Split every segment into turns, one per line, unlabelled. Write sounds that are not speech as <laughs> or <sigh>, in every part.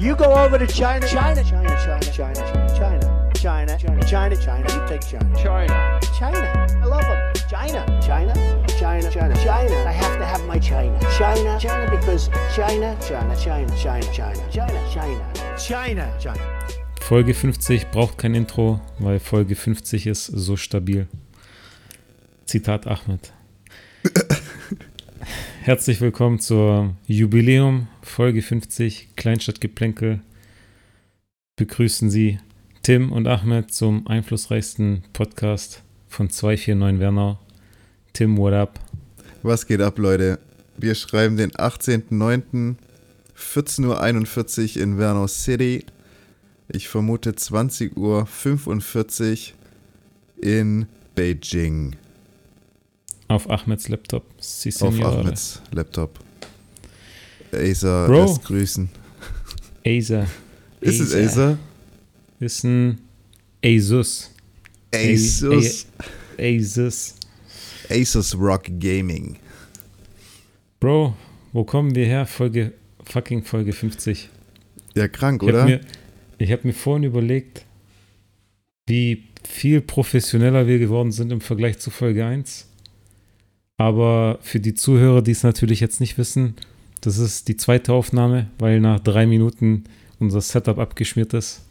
You go over to China, China, China, China, China, China, China, China, China, China. You take China, China, China. I love them. China, China, China, China, China. I have to have my China, China, China, because China, China, China, China, China, China, China, China, China.
Folge 50 braucht kein Intro, weil Folge 50 ist so stabil. Zitat Ahmed. Herzlich willkommen zur Jubiläum Folge 50 Kleinstadtgeplänkel. Begrüßen Sie Tim und Ahmed zum einflussreichsten Podcast von 249 Werner. Tim, what up?
Was geht ab, Leute? Wir schreiben den 18.09. 14.41 Uhr in Werner City. Ich vermute 20.45 Uhr in Beijing.
Auf Ahmeds Laptop. Si,
Auf. Ahmeds Laptop. Acer
Bro.
lässt grüßen.
Acer. <laughs>
Ist es Acer?
Ist ein Asus.
Asus.
Asus.
Asus Rock Gaming.
Bro, wo kommen wir her? Folge, fucking Folge 50.
Ja, krank,
Ich habe
oder?
mir, ich hab mir vorhin überlegt, wie viel professioneller wir geworden sind im Vergleich zu Folge 1. Aber für die Zuhörer, die es natürlich jetzt nicht wissen, das ist die zweite Aufnahme, weil nach drei Minuten unser Setup abgeschmiert ist.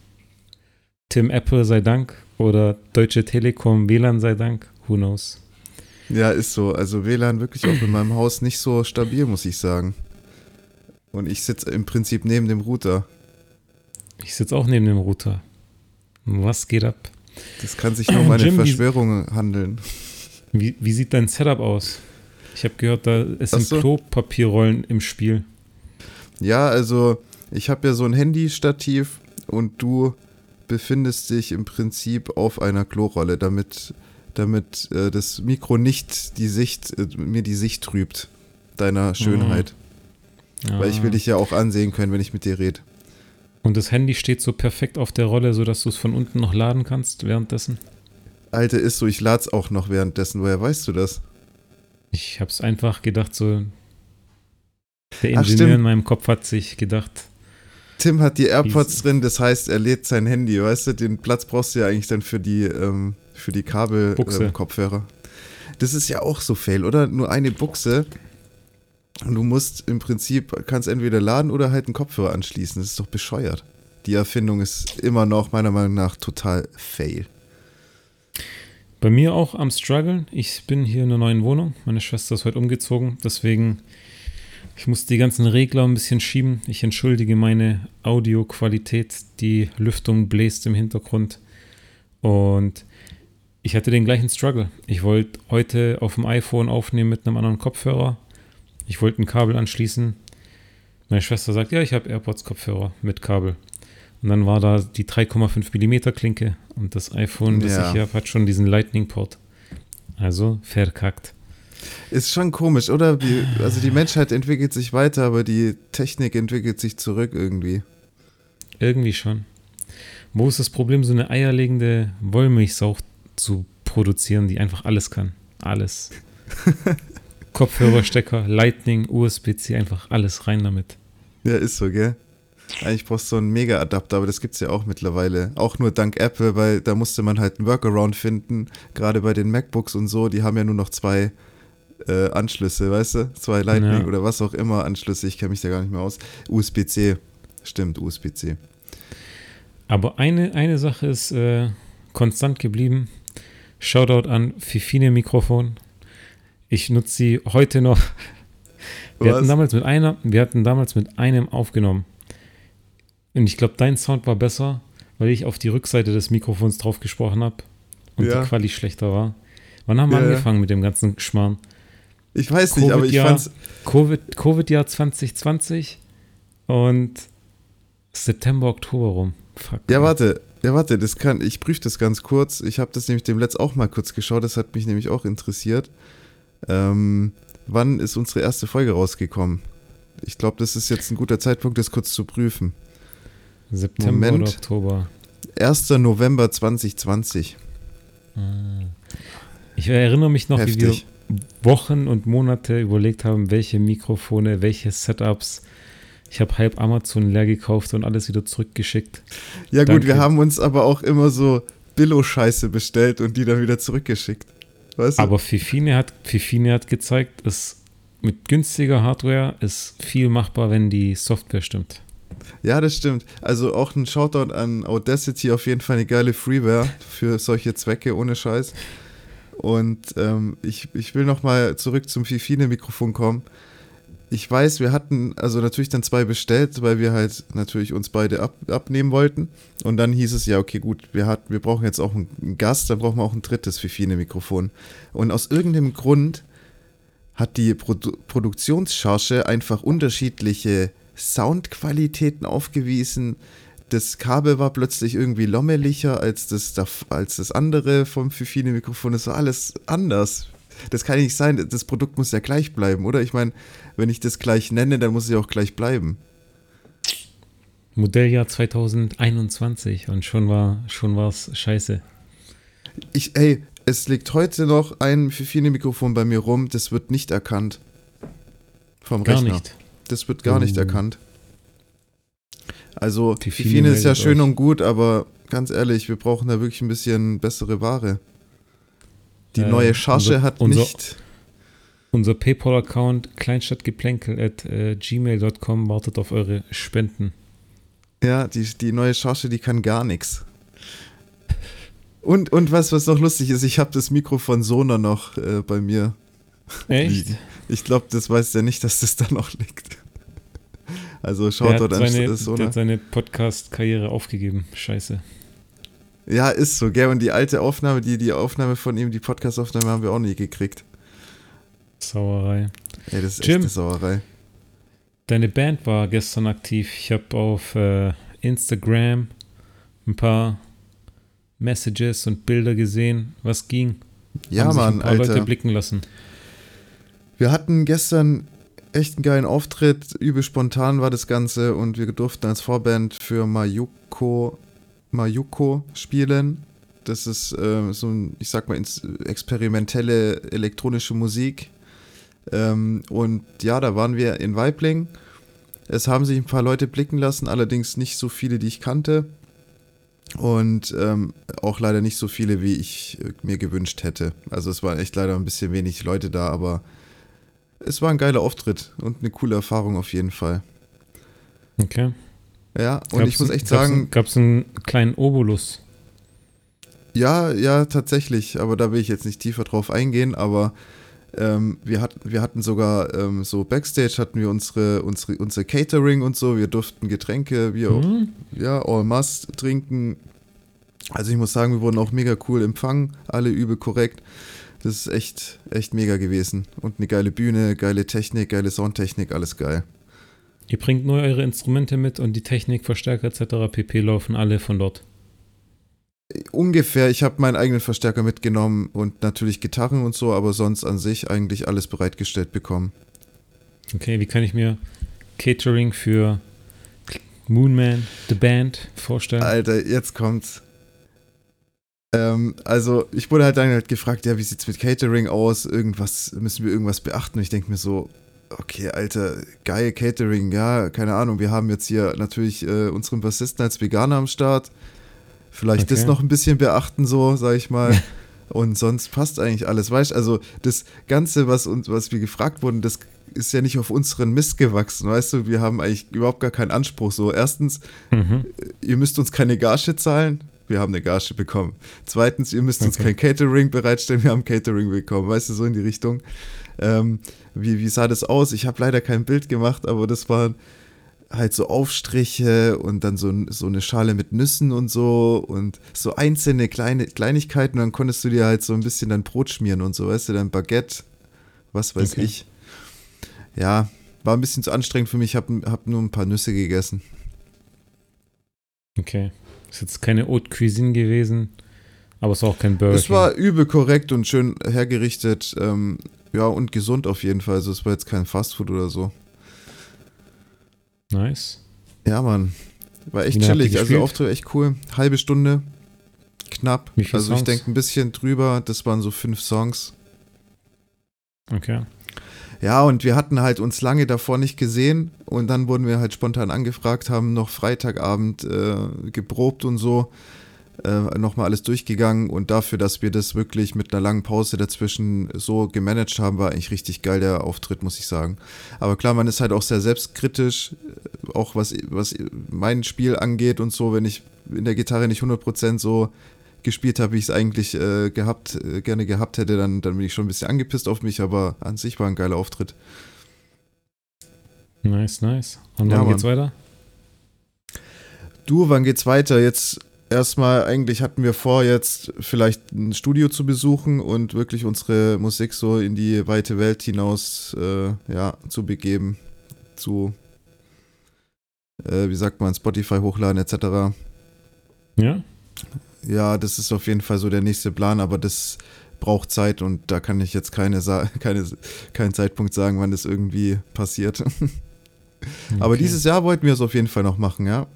Tim Apple sei Dank oder Deutsche Telekom WLAN sei Dank, who knows.
Ja, ist so. Also WLAN wirklich auch in meinem Haus nicht so stabil, muss ich sagen. Und ich sitze im Prinzip neben dem Router.
Ich sitze auch neben dem Router. Was geht ab?
Das kann sich nur um eine Verschwörung handeln.
Wie, wie sieht dein Setup aus? Ich habe gehört, da es sind
so.
Klopapierrollen im Spiel.
Ja, also ich habe ja so ein Handystativ und du befindest dich im Prinzip auf einer Klorolle, damit, damit äh, das Mikro nicht die Sicht, äh, mir die Sicht trübt, deiner Schönheit. Weil ich will
Ah.
dich ja auch ansehen können, wenn ich mit dir rede.
Und das Handy steht so perfekt auf der Rolle, sodass du es von unten noch laden kannst währenddessen.
Alter, ist so, ich lad's auch noch währenddessen. Woher weißt du das?
Ich habe es einfach gedacht, so. Der
Ach,
Ingenieur
stimmt.
in meinem Kopf hat sich gedacht,
Tim hat die AirPods drin, das heißt, er lädt sein Handy, weißt du? Den Platz brauchst du ja eigentlich dann für die, ähm, für die. Kabel-Kopfhörer. das ist ja auch so fail, oder? Nur eine Buchse. Und du musst im Prinzip, kannst entweder laden oder halt einen Kopfhörer anschließen. Das ist doch bescheuert. Die Erfindung ist immer noch meiner Meinung nach total fail.
Bei mir auch am struggeln. Ich bin hier in einer neuen Wohnung. Meine Schwester ist heute umgezogen. Deswegen, ich muss die ganzen Regler ein bisschen schieben. Ich entschuldige meine Audioqualität. Die Lüftung bläst im Hintergrund. Und ich hatte den gleichen Struggle. Ich wollte heute auf dem iPhone aufnehmen mit einem anderen Kopfhörer. Ich wollte ein Kabel anschließen. Meine Schwester sagt, ja, ich habe AirPods-Kopfhörer mit Kabel. Und dann war da die 3,5 mm Klinke und das iPhone, das
Ja.
ich hier habe, hat schon diesen Lightning-Port. Also verkackt.
Ist schon komisch, oder? Wie, also die Menschheit entwickelt sich weiter, aber die Technik entwickelt sich zurück irgendwie.
Irgendwie schon. Wo ist das Problem, so eine eierlegende Wollmilchsau zu produzieren, die einfach alles kann? Alles. <laughs> Kopfhörerstecker, Lightning, USB-C, einfach alles rein damit.
Ja, ist so, gell? Eigentlich brauchst du so einen Mega-Adapter, aber das gibt's ja auch mittlerweile. Auch nur dank Apple, weil da musste man halt einen Workaround finden. Gerade bei den MacBooks und so, die haben ja nur noch zwei äh, Anschlüsse, weißt du? Zwei Lightning
Ja.
oder was auch immer Anschlüsse, ich kenne mich da gar nicht mehr aus. USB-C, stimmt, USB-C.
Aber eine, eine Sache ist äh, konstant geblieben. Shoutout an Fifine Mikrofon. Ich nutze sie heute noch. Wir
Was?
hatten, damals mit einer, wir hatten damals mit einem aufgenommen. Und ich glaube, dein Sound war besser, weil ich auf die Rückseite des Mikrofons drauf gesprochen habe und
Ja.
die Quali schlechter war. Wann haben wir
Ja,
angefangen mit dem ganzen Schmarrn?
Ich weiß nicht, aber ich fand's.
Covid- Covid-Jahr 2020 und September, Oktober rum. Fuck.
Ja, warte, ja, warte, das kann, ich prüfe das ganz kurz. Ich habe das nämlich dem Letzt auch mal kurz geschaut, das hat mich nämlich auch interessiert. Ähm, wann ist unsere erste Folge rausgekommen? Ich glaube, das ist jetzt ein guter Zeitpunkt, das kurz zu prüfen.
September
Moment.
oder Oktober.
1. November 2020.
Ich erinnere mich noch, wie wir
Heftig.
Wochen und Monate überlegt haben, welche Mikrofone, welche Setups, Ich habe halb Amazon leer gekauft und alles wieder zurückgeschickt.
Ja, gut,
Danke.
wir haben uns aber auch immer so Billo-Scheiße bestellt und die dann wieder zurückgeschickt. Weißt du?
Aber Fifine hat, Fifine hat gezeigt, dass mit günstiger Hardware ist viel machbar, wenn die Software stimmt.
Ja, das stimmt. Also auch ein Shoutout an Audacity, auf jeden Fall eine geile Freeware für solche Zwecke, ohne Scheiß. Und ähm, ich, ich will nochmal zurück zum Fifine-Mikrofon kommen. Ich weiß, wir hatten also natürlich dann zwei bestellt, weil wir halt natürlich uns beide ab, abnehmen wollten. Und dann hieß es, ja, okay, gut, wir, hat, wir brauchen jetzt auch einen, Gast, dann brauchen wir auch ein drittes Fifine-Mikrofon. Und aus irgendeinem Grund hat die Produ Produktionscharge einfach unterschiedliche Soundqualitäten aufgewiesen. Das Kabel war plötzlich irgendwie lommeliger als das, als das andere vom Fifine-Mikrofon. Das war alles anders. Das kann nicht sein. Das Produkt muss ja gleich bleiben, oder? Ich meine, wenn ich das gleich nenne, dann muss es ja auch gleich bleiben.
Modelljahr 2021 und schon war schon war's scheiße.
Ich, ey, es liegt heute noch ein Fifine-Mikrofon bei mir rum, das wird nicht erkannt. Vom
Gar
Rechner.
nicht.
Das wird gar nicht
Oh.
erkannt. Also,
Fifine
Fifine ist ja schön
euch.
und gut, aber ganz ehrlich, wir brauchen da wirklich ein bisschen bessere Ware. Die
Äh,
neue Charge
unser-
hat
unser-
nicht.
Unser PayPal-Account kleinstadtgeplänkel at äh, gmail.com wartet auf eure Spenden.
Ja, die, die neue Charge, die kann gar nichts. Und, und was, was noch lustig ist, ich habe das Mikro von Sona noch äh, bei mir
Echt?
Ich glaube, das weiß der nicht, dass das da noch liegt. Also schaut dort an
seine, der hat seine Podcast-Karriere aufgegeben. Scheiße.
Ja, ist so, gell? Und die alte Aufnahme, die, die Aufnahme von ihm, die Podcast-Aufnahme haben wir auch nie gekriegt.
Sauerei.
Ey, das ist
Jim.
echt eine Sauerei.
Deine Band war gestern aktiv. Ich habe auf äh, Instagram ein paar Messages und Bilder gesehen. Was ging?
Ja,
Haben sich
Mann,
ein paar Leute
Alter.
blicken lassen.
Wir hatten gestern echt einen geilen Auftritt. Übel spontan war das Ganze und wir durften als Vorband für Mayuko, Mayuko spielen. Das ist äh, so ein, ich sag mal, experimentelle elektronische Musik. Ähm, und ja, da waren wir in Weibling. Es haben sich ein paar Leute blicken lassen, allerdings nicht so viele, die ich kannte. Und ähm, auch leider nicht so viele, wie ich äh, mir gewünscht hätte. Also es waren echt leider ein bisschen wenig Leute da, aber es war ein geiler Auftritt und eine coole Erfahrung auf jeden Fall.
Okay.
Ja, und ich muss echt sagen,
Gab es einen kleinen Obolus?
ja, ja, tatsächlich, aber da will ich jetzt nicht tiefer drauf eingehen, aber ähm, wir, hat, wir hatten sogar ähm, so Backstage hatten wir unsere, unsere, unser Catering und so, wir durften Getränke, wir auch,
Hm?
ja, all must trinken. Also ich muss sagen, wir wurden auch mega cool empfangen, alle übel korrekt. Das ist echt, echt mega gewesen. Und eine geile Bühne, geile Technik, geile Soundtechnik, alles geil.
Ihr bringt nur eure Instrumente mit und die Technik, Verstärker etc. pp. laufen alle von dort.
Ungefähr, ich habe meinen eigenen Verstärker mitgenommen und natürlich Gitarren und so, aber sonst an sich eigentlich alles bereitgestellt bekommen.
Okay, wie kann ich mir Catering für Moonman, The Band, vorstellen?
Alter, jetzt kommt's. Ähm, also, ich wurde halt dann halt gefragt, ja, wie sieht's mit Catering aus? Irgendwas, müssen wir irgendwas beachten? Und ich denke mir so, okay, Alter, geil, Catering, ja, keine Ahnung. Wir haben jetzt hier natürlich äh, unseren Bassisten als Veganer am Start. Vielleicht das
Okay.
noch ein bisschen beachten, so, sag ich mal. <laughs> Und sonst passt eigentlich alles. Weißt also das Ganze, was, uns, was wir gefragt wurden, das ist ja nicht auf unseren Mist gewachsen, weißt du? Wir haben eigentlich überhaupt gar keinen Anspruch. So, erstens,
Mhm.
ihr müsst uns keine Gage zahlen. Wir haben eine Gage bekommen. Zweitens, ihr müsst uns
Okay.
kein Catering bereitstellen. Wir haben Catering bekommen. Weißt du, so in die Richtung. Ähm, wie, wie sah das aus? Ich habe leider kein Bild gemacht, aber das waren halt so Aufstriche und dann so, so eine Schale mit Nüssen und so und so einzelne kleine Kleinigkeiten. Und dann konntest du dir halt so ein bisschen dein Brot schmieren und so, weißt du, dein Baguette, was weiß
Okay.
ich. Ja, war ein bisschen zu anstrengend für mich. Ich habe hab nur ein paar Nüsse gegessen.
Okay. Ist jetzt keine Haute Cuisine gewesen, aber es war auch kein Burger.
Es war übel korrekt und schön hergerichtet. Ähm, ja, und gesund auf jeden Fall. Also es war jetzt kein Fastfood oder so.
nice.
Ja, Mann. War echt chillig. Also
gespielt?
Auftritt echt cool. Halbe Stunde. Knapp. Also ich
Songs?
denke ein bisschen drüber. Das waren so fünf Songs.
Okay.
Ja, und wir hatten halt uns lange davor nicht gesehen und dann wurden wir halt spontan angefragt, haben noch Freitagabend äh, geprobt und so, äh, nochmal alles durchgegangen und dafür, dass wir das wirklich mit einer langen Pause dazwischen so gemanagt haben, war eigentlich richtig geil der Auftritt, muss ich sagen. Aber klar, man ist halt auch sehr selbstkritisch, äh, auch was, was mein Spiel angeht und so, wenn ich in der Gitarre nicht 100% so gespielt habe, wie ich es eigentlich äh, gehabt, äh, gerne gehabt hätte, dann, dann bin ich schon ein bisschen angepisst auf mich, aber an sich war ein geiler Auftritt.
Nice, nice. Und dann ja, geht's weiter?
Du, wann geht's weiter? Jetzt erstmal, eigentlich hatten wir vor, jetzt vielleicht ein Studio zu besuchen und wirklich unsere Musik so in die weite Welt hinaus äh, ja, zu begeben. Zu, äh, wie sagt man, Spotify hochladen etc.
Ja.
Ja, das ist auf jeden Fall so der nächste Plan, aber das braucht Zeit und da kann ich jetzt keine, keine, keinen Zeitpunkt sagen, wann das irgendwie passiert. <laughs> Okay. Aber dieses Jahr wollten wir es auf jeden Fall noch machen, ja.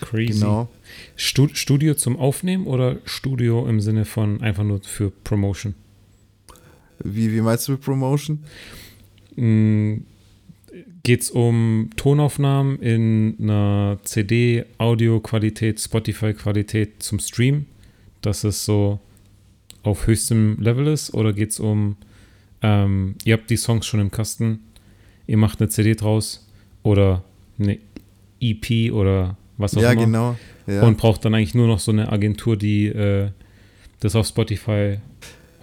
Crazy. Genau. Studio zum Aufnehmen oder Studio im Sinne von einfach nur für Promotion?
Wie, wie meinst du mit Promotion?
Geht es um Tonaufnahmen in einer CD, Audio-Qualität, Spotify-Qualität zum Stream, dass es so auf höchstem Level ist? Oder geht es um, ähm, ihr habt die Songs schon im Kasten, ihr macht eine CD draus oder eine EP oder was auch
ja,
immer.
Genau. Ja,
Und braucht dann eigentlich nur noch so eine Agentur, die äh, das auf Spotify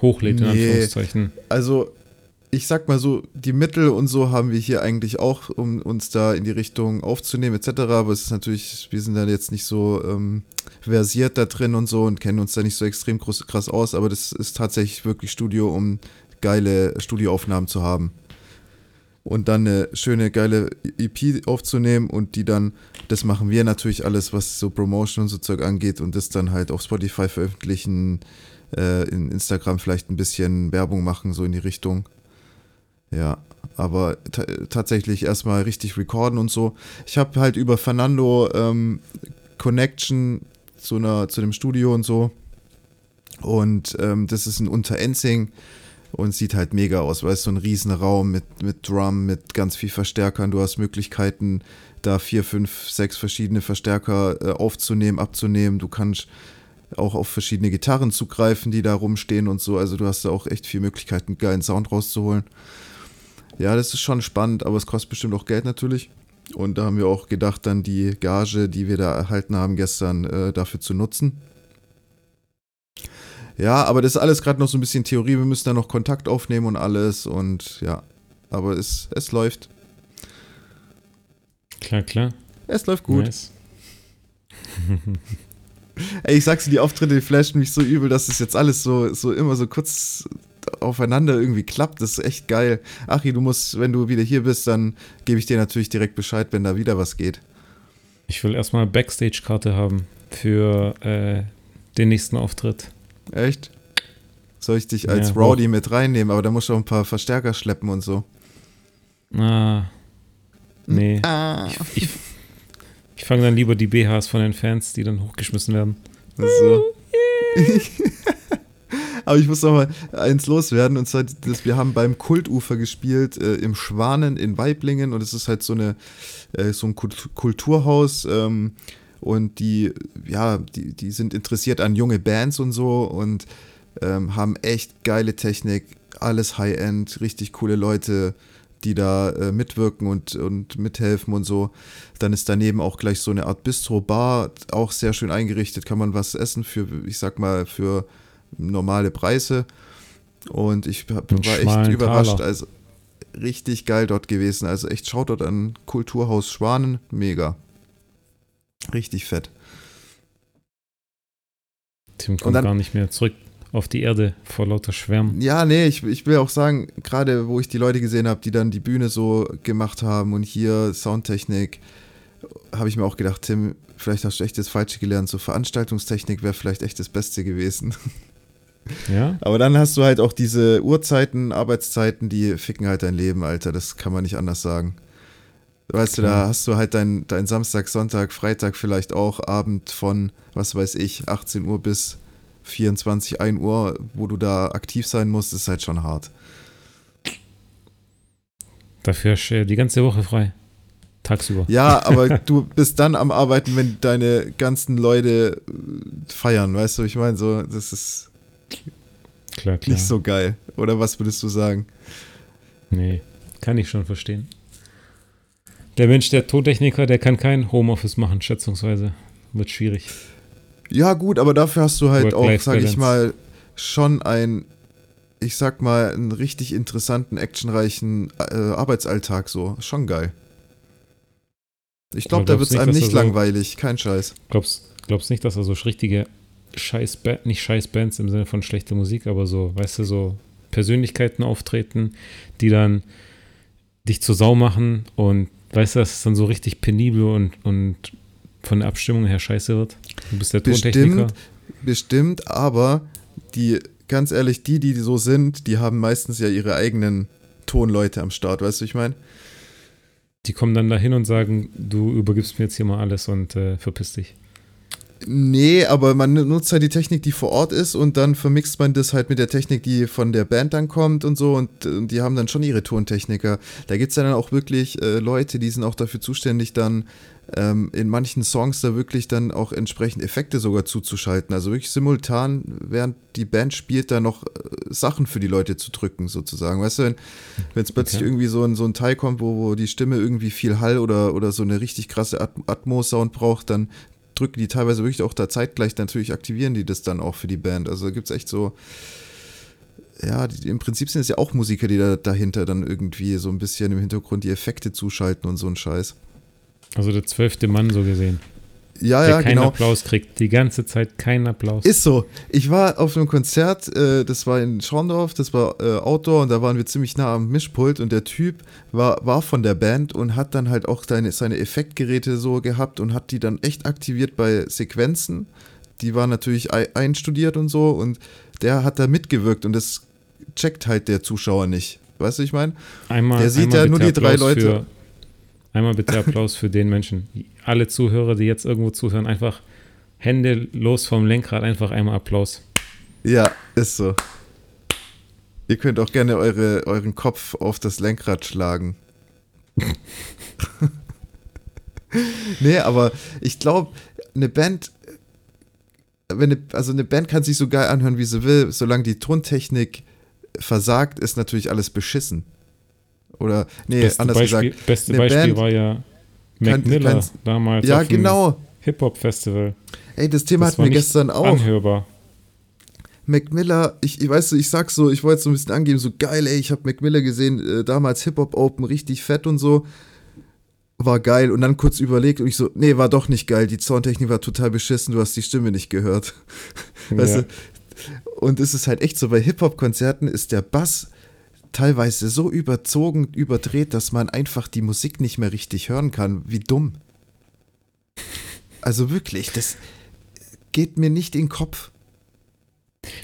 hochlädt, in nee. Anführungszeichen.
Also ich sag mal so, die Mittel und so haben wir hier eigentlich auch, um uns da in die Richtung aufzunehmen, etc. Aber es ist natürlich, wir sind da jetzt nicht so ähm, versiert da drin und so und kennen uns da nicht so extrem groß, krass aus, aber das ist tatsächlich wirklich Studio, um geile Studioaufnahmen zu haben. Und dann eine schöne, geile EP aufzunehmen und die dann, das machen wir natürlich alles, was so Promotion und so Zeug angeht und das dann halt auf Spotify veröffentlichen, äh, in Instagram vielleicht ein bisschen Werbung machen, so in die Richtung. Ja, aber tatsächlich erstmal richtig recorden und so. Ich habe halt über Fernando ähm, Connection zu, einer, zu dem Studio und so. Und ähm, das ist ein Unterenzing und sieht halt mega aus, weil es so ein Riesenraum mit, mit Drum, mit ganz viel Verstärkern. Du hast Möglichkeiten, da vier, fünf, sechs verschiedene Verstärker äh, aufzunehmen, abzunehmen. Du kannst auch auf verschiedene Gitarren zugreifen, die da rumstehen und so. Also du hast da auch echt viel Möglichkeiten, geilen Sound rauszuholen. Ja, das ist schon spannend, aber es kostet bestimmt auch Geld natürlich. Und da haben wir auch gedacht, dann die Gage, die wir da erhalten haben gestern, äh, dafür zu nutzen. Ja, aber das ist alles gerade noch so ein bisschen Theorie. Wir müssen da noch Kontakt aufnehmen und alles. Und ja, aber es, es läuft.
Klar, klar.
Es läuft gut. Nice. <laughs> Ey, ich sag's dir, die Auftritte, die flashen mich so übel, dass es jetzt alles so, so immer so kurz aufeinander irgendwie klappt. Das ist echt geil. Achi, du musst, wenn du wieder hier bist, dann gebe ich dir natürlich direkt Bescheid, wenn da wieder was geht.
Ich will erstmal Backstage-Karte haben für äh, den nächsten Auftritt.
Echt? Soll ich dich als ja, Rowdy mit reinnehmen? Aber da musst du auch ein paar Verstärker schleppen und so.
Ah. Nee. Ah. Ich, ich, ich fange dann lieber die BHs von den Fans, die dann hochgeschmissen werden. So. <laughs>
Aber ich muss noch mal eins loswerden. Und zwar, das, wir haben beim Kultufer gespielt äh, im Schwanen in Weiblingen. Und es ist halt so, eine, äh, so ein Kulturhaus. Ähm, und die, ja, die, die sind interessiert an junge Bands und so und ähm, haben echt geile Technik, alles High-End, richtig coole Leute, die da äh, mitwirken und, und mithelfen und so. Dann ist daneben auch gleich so eine Art Bistro-Bar, auch sehr schön eingerichtet, kann man was essen für, ich sag mal, für normale Preise. Und ich hab, war echt überrascht. Taler. Also richtig geil dort gewesen. Also echt schaut dort an Kulturhaus Schwanen. Mega. Richtig fett.
Tim kommt dann, gar nicht mehr zurück auf die Erde vor lauter Schwärmen.
Ja, nee, ich, ich will auch sagen, gerade wo ich die Leute gesehen habe, die dann die Bühne so gemacht haben und hier Soundtechnik, habe ich mir auch gedacht, Tim, vielleicht hast du echt das Falsche gelernt. So Veranstaltungstechnik wäre vielleicht echt das Beste gewesen. <laughs>
Ja.
Aber dann hast du halt auch diese Uhrzeiten, Arbeitszeiten, die ficken halt dein Leben, Alter. Das kann man nicht anders sagen. Weißt Klar. du, da hast du halt dein, dein Samstag, Sonntag, Freitag vielleicht auch Abend von, was weiß ich, 18 Uhr bis 24, 1 Uhr, wo du da aktiv sein musst, ist halt schon hart.
Dafür hast du die ganze Woche frei. Tagsüber.
Ja, <laughs> aber du bist dann am Arbeiten, wenn deine ganzen Leute feiern, weißt du, ich meine, so, das ist
Klar, klar.
nicht so geil. Oder was würdest du sagen?
Nee, kann ich schon verstehen. Der Mensch, der Tontechniker, der kann kein Homeoffice machen, schätzungsweise. Wird schwierig.
Ja, gut, aber dafür hast du halt auch, sag ich mal, schon ein, ich sag mal, einen richtig interessanten, actionreichen äh, Arbeitsalltag so. Schon geil. Ich glaube, da wird es einem nicht
er so-
langweilig, kein Scheiß.
Glaubst, glaubst nicht, dass er so richtige scheiß nicht scheiß Bands im Sinne von schlechter Musik, aber so, weißt du, so Persönlichkeiten auftreten, die dann dich zur Sau machen und weißt du, dass es dann so richtig penibel und, und von der Abstimmung her scheiße wird? Du bist der Tontechniker.
Bestimmt, bestimmt, aber die, ganz ehrlich, die, die so sind, die haben meistens ja ihre eigenen Tonleute am Start, weißt du, ich meine?
Die kommen dann dahin und sagen, du übergibst mir jetzt hier mal alles und äh, verpiss dich.
Nee, aber man nutzt halt die Technik, die vor Ort ist und dann vermixt man das halt mit der Technik, die von der Band dann kommt und so und, und die haben dann schon ihre Tontechniker. Da gibt es dann auch wirklich äh, Leute, die sind auch dafür zuständig, dann ähm, in manchen Songs da wirklich dann auch entsprechend Effekte sogar zuzuschalten. Also wirklich simultan, während die Band spielt, da noch äh, Sachen für die Leute zu drücken, sozusagen. Weißt du, wenn es plötzlich
Okay.
irgendwie so ein, so ein Teil kommt, wo, wo die Stimme irgendwie viel Hall oder, oder so eine richtig krasse At Atmo-Sound braucht, dann drücken die teilweise wirklich auch da zeitgleich, natürlich aktivieren die das dann auch für die Band. Also gibt es echt so, ja, die, im Prinzip sind es ja auch Musiker, die da dahinter dann irgendwie so ein bisschen im Hintergrund die Effekte zuschalten und so ein Scheiß.
Also der zwölfte Mann so gesehen.
Ja,
der
ja,
keinen
genau.
Applaus kriegt. Die ganze Zeit keinen Applaus.
Ist so. Ich war auf einem Konzert, äh, das war in Schorndorf, das war äh, Outdoor und da waren wir ziemlich nah am Mischpult und der Typ war, war von der Band und hat dann halt auch seine, seine Effektgeräte so gehabt und hat die dann echt aktiviert bei Sequenzen. Die waren natürlich ei- einstudiert und so und der hat da mitgewirkt und das checkt halt der Zuschauer nicht. Weißt du, ich meine?
Einmal,
Der sieht
einmal
ja nur die drei
Applaus
Leute.
Für, einmal bitte Applaus für den Menschen. Alle Zuhörer, die jetzt irgendwo zuhören, einfach Hände los vom Lenkrad, einfach einmal Applaus.
Ja, ist so. Ihr könnt auch gerne eure, euren Kopf auf das Lenkrad schlagen. <laughs> nee, aber ich glaube, eine Band, wenn eine, also eine Band kann sich so geil anhören, wie sie will, solange die Tontechnik versagt, ist natürlich alles beschissen. Oder, nee,
Beste
anders
Beispiel,
gesagt.
beste Beispiel
Band
war ja Mac Miller
kann-
damals
Ja, genau.
Hip-Hop-Festival.
Ey, das Thema
Das
hatten wir gestern auch.
Anhörbar.
Mac Miller, ich, ich weiß, ich sag so, ich wollte so ein bisschen angeben, so geil, ey, ich habe Mac Miller gesehen, äh, damals Hip-Hop Open, richtig fett und so. War geil und dann kurz überlegt und ich so, nee, war doch nicht geil, die Soundtechnik war total beschissen, du hast die Stimme nicht gehört. <laughs> Weißt
Ja.
du? Und es ist halt echt so, bei Hip-Hop-Konzerten ist der Bass teilweise so überzogen, überdreht, dass man einfach die Musik nicht mehr richtig hören kann. Wie dumm. Also wirklich, das geht mir nicht in den Kopf.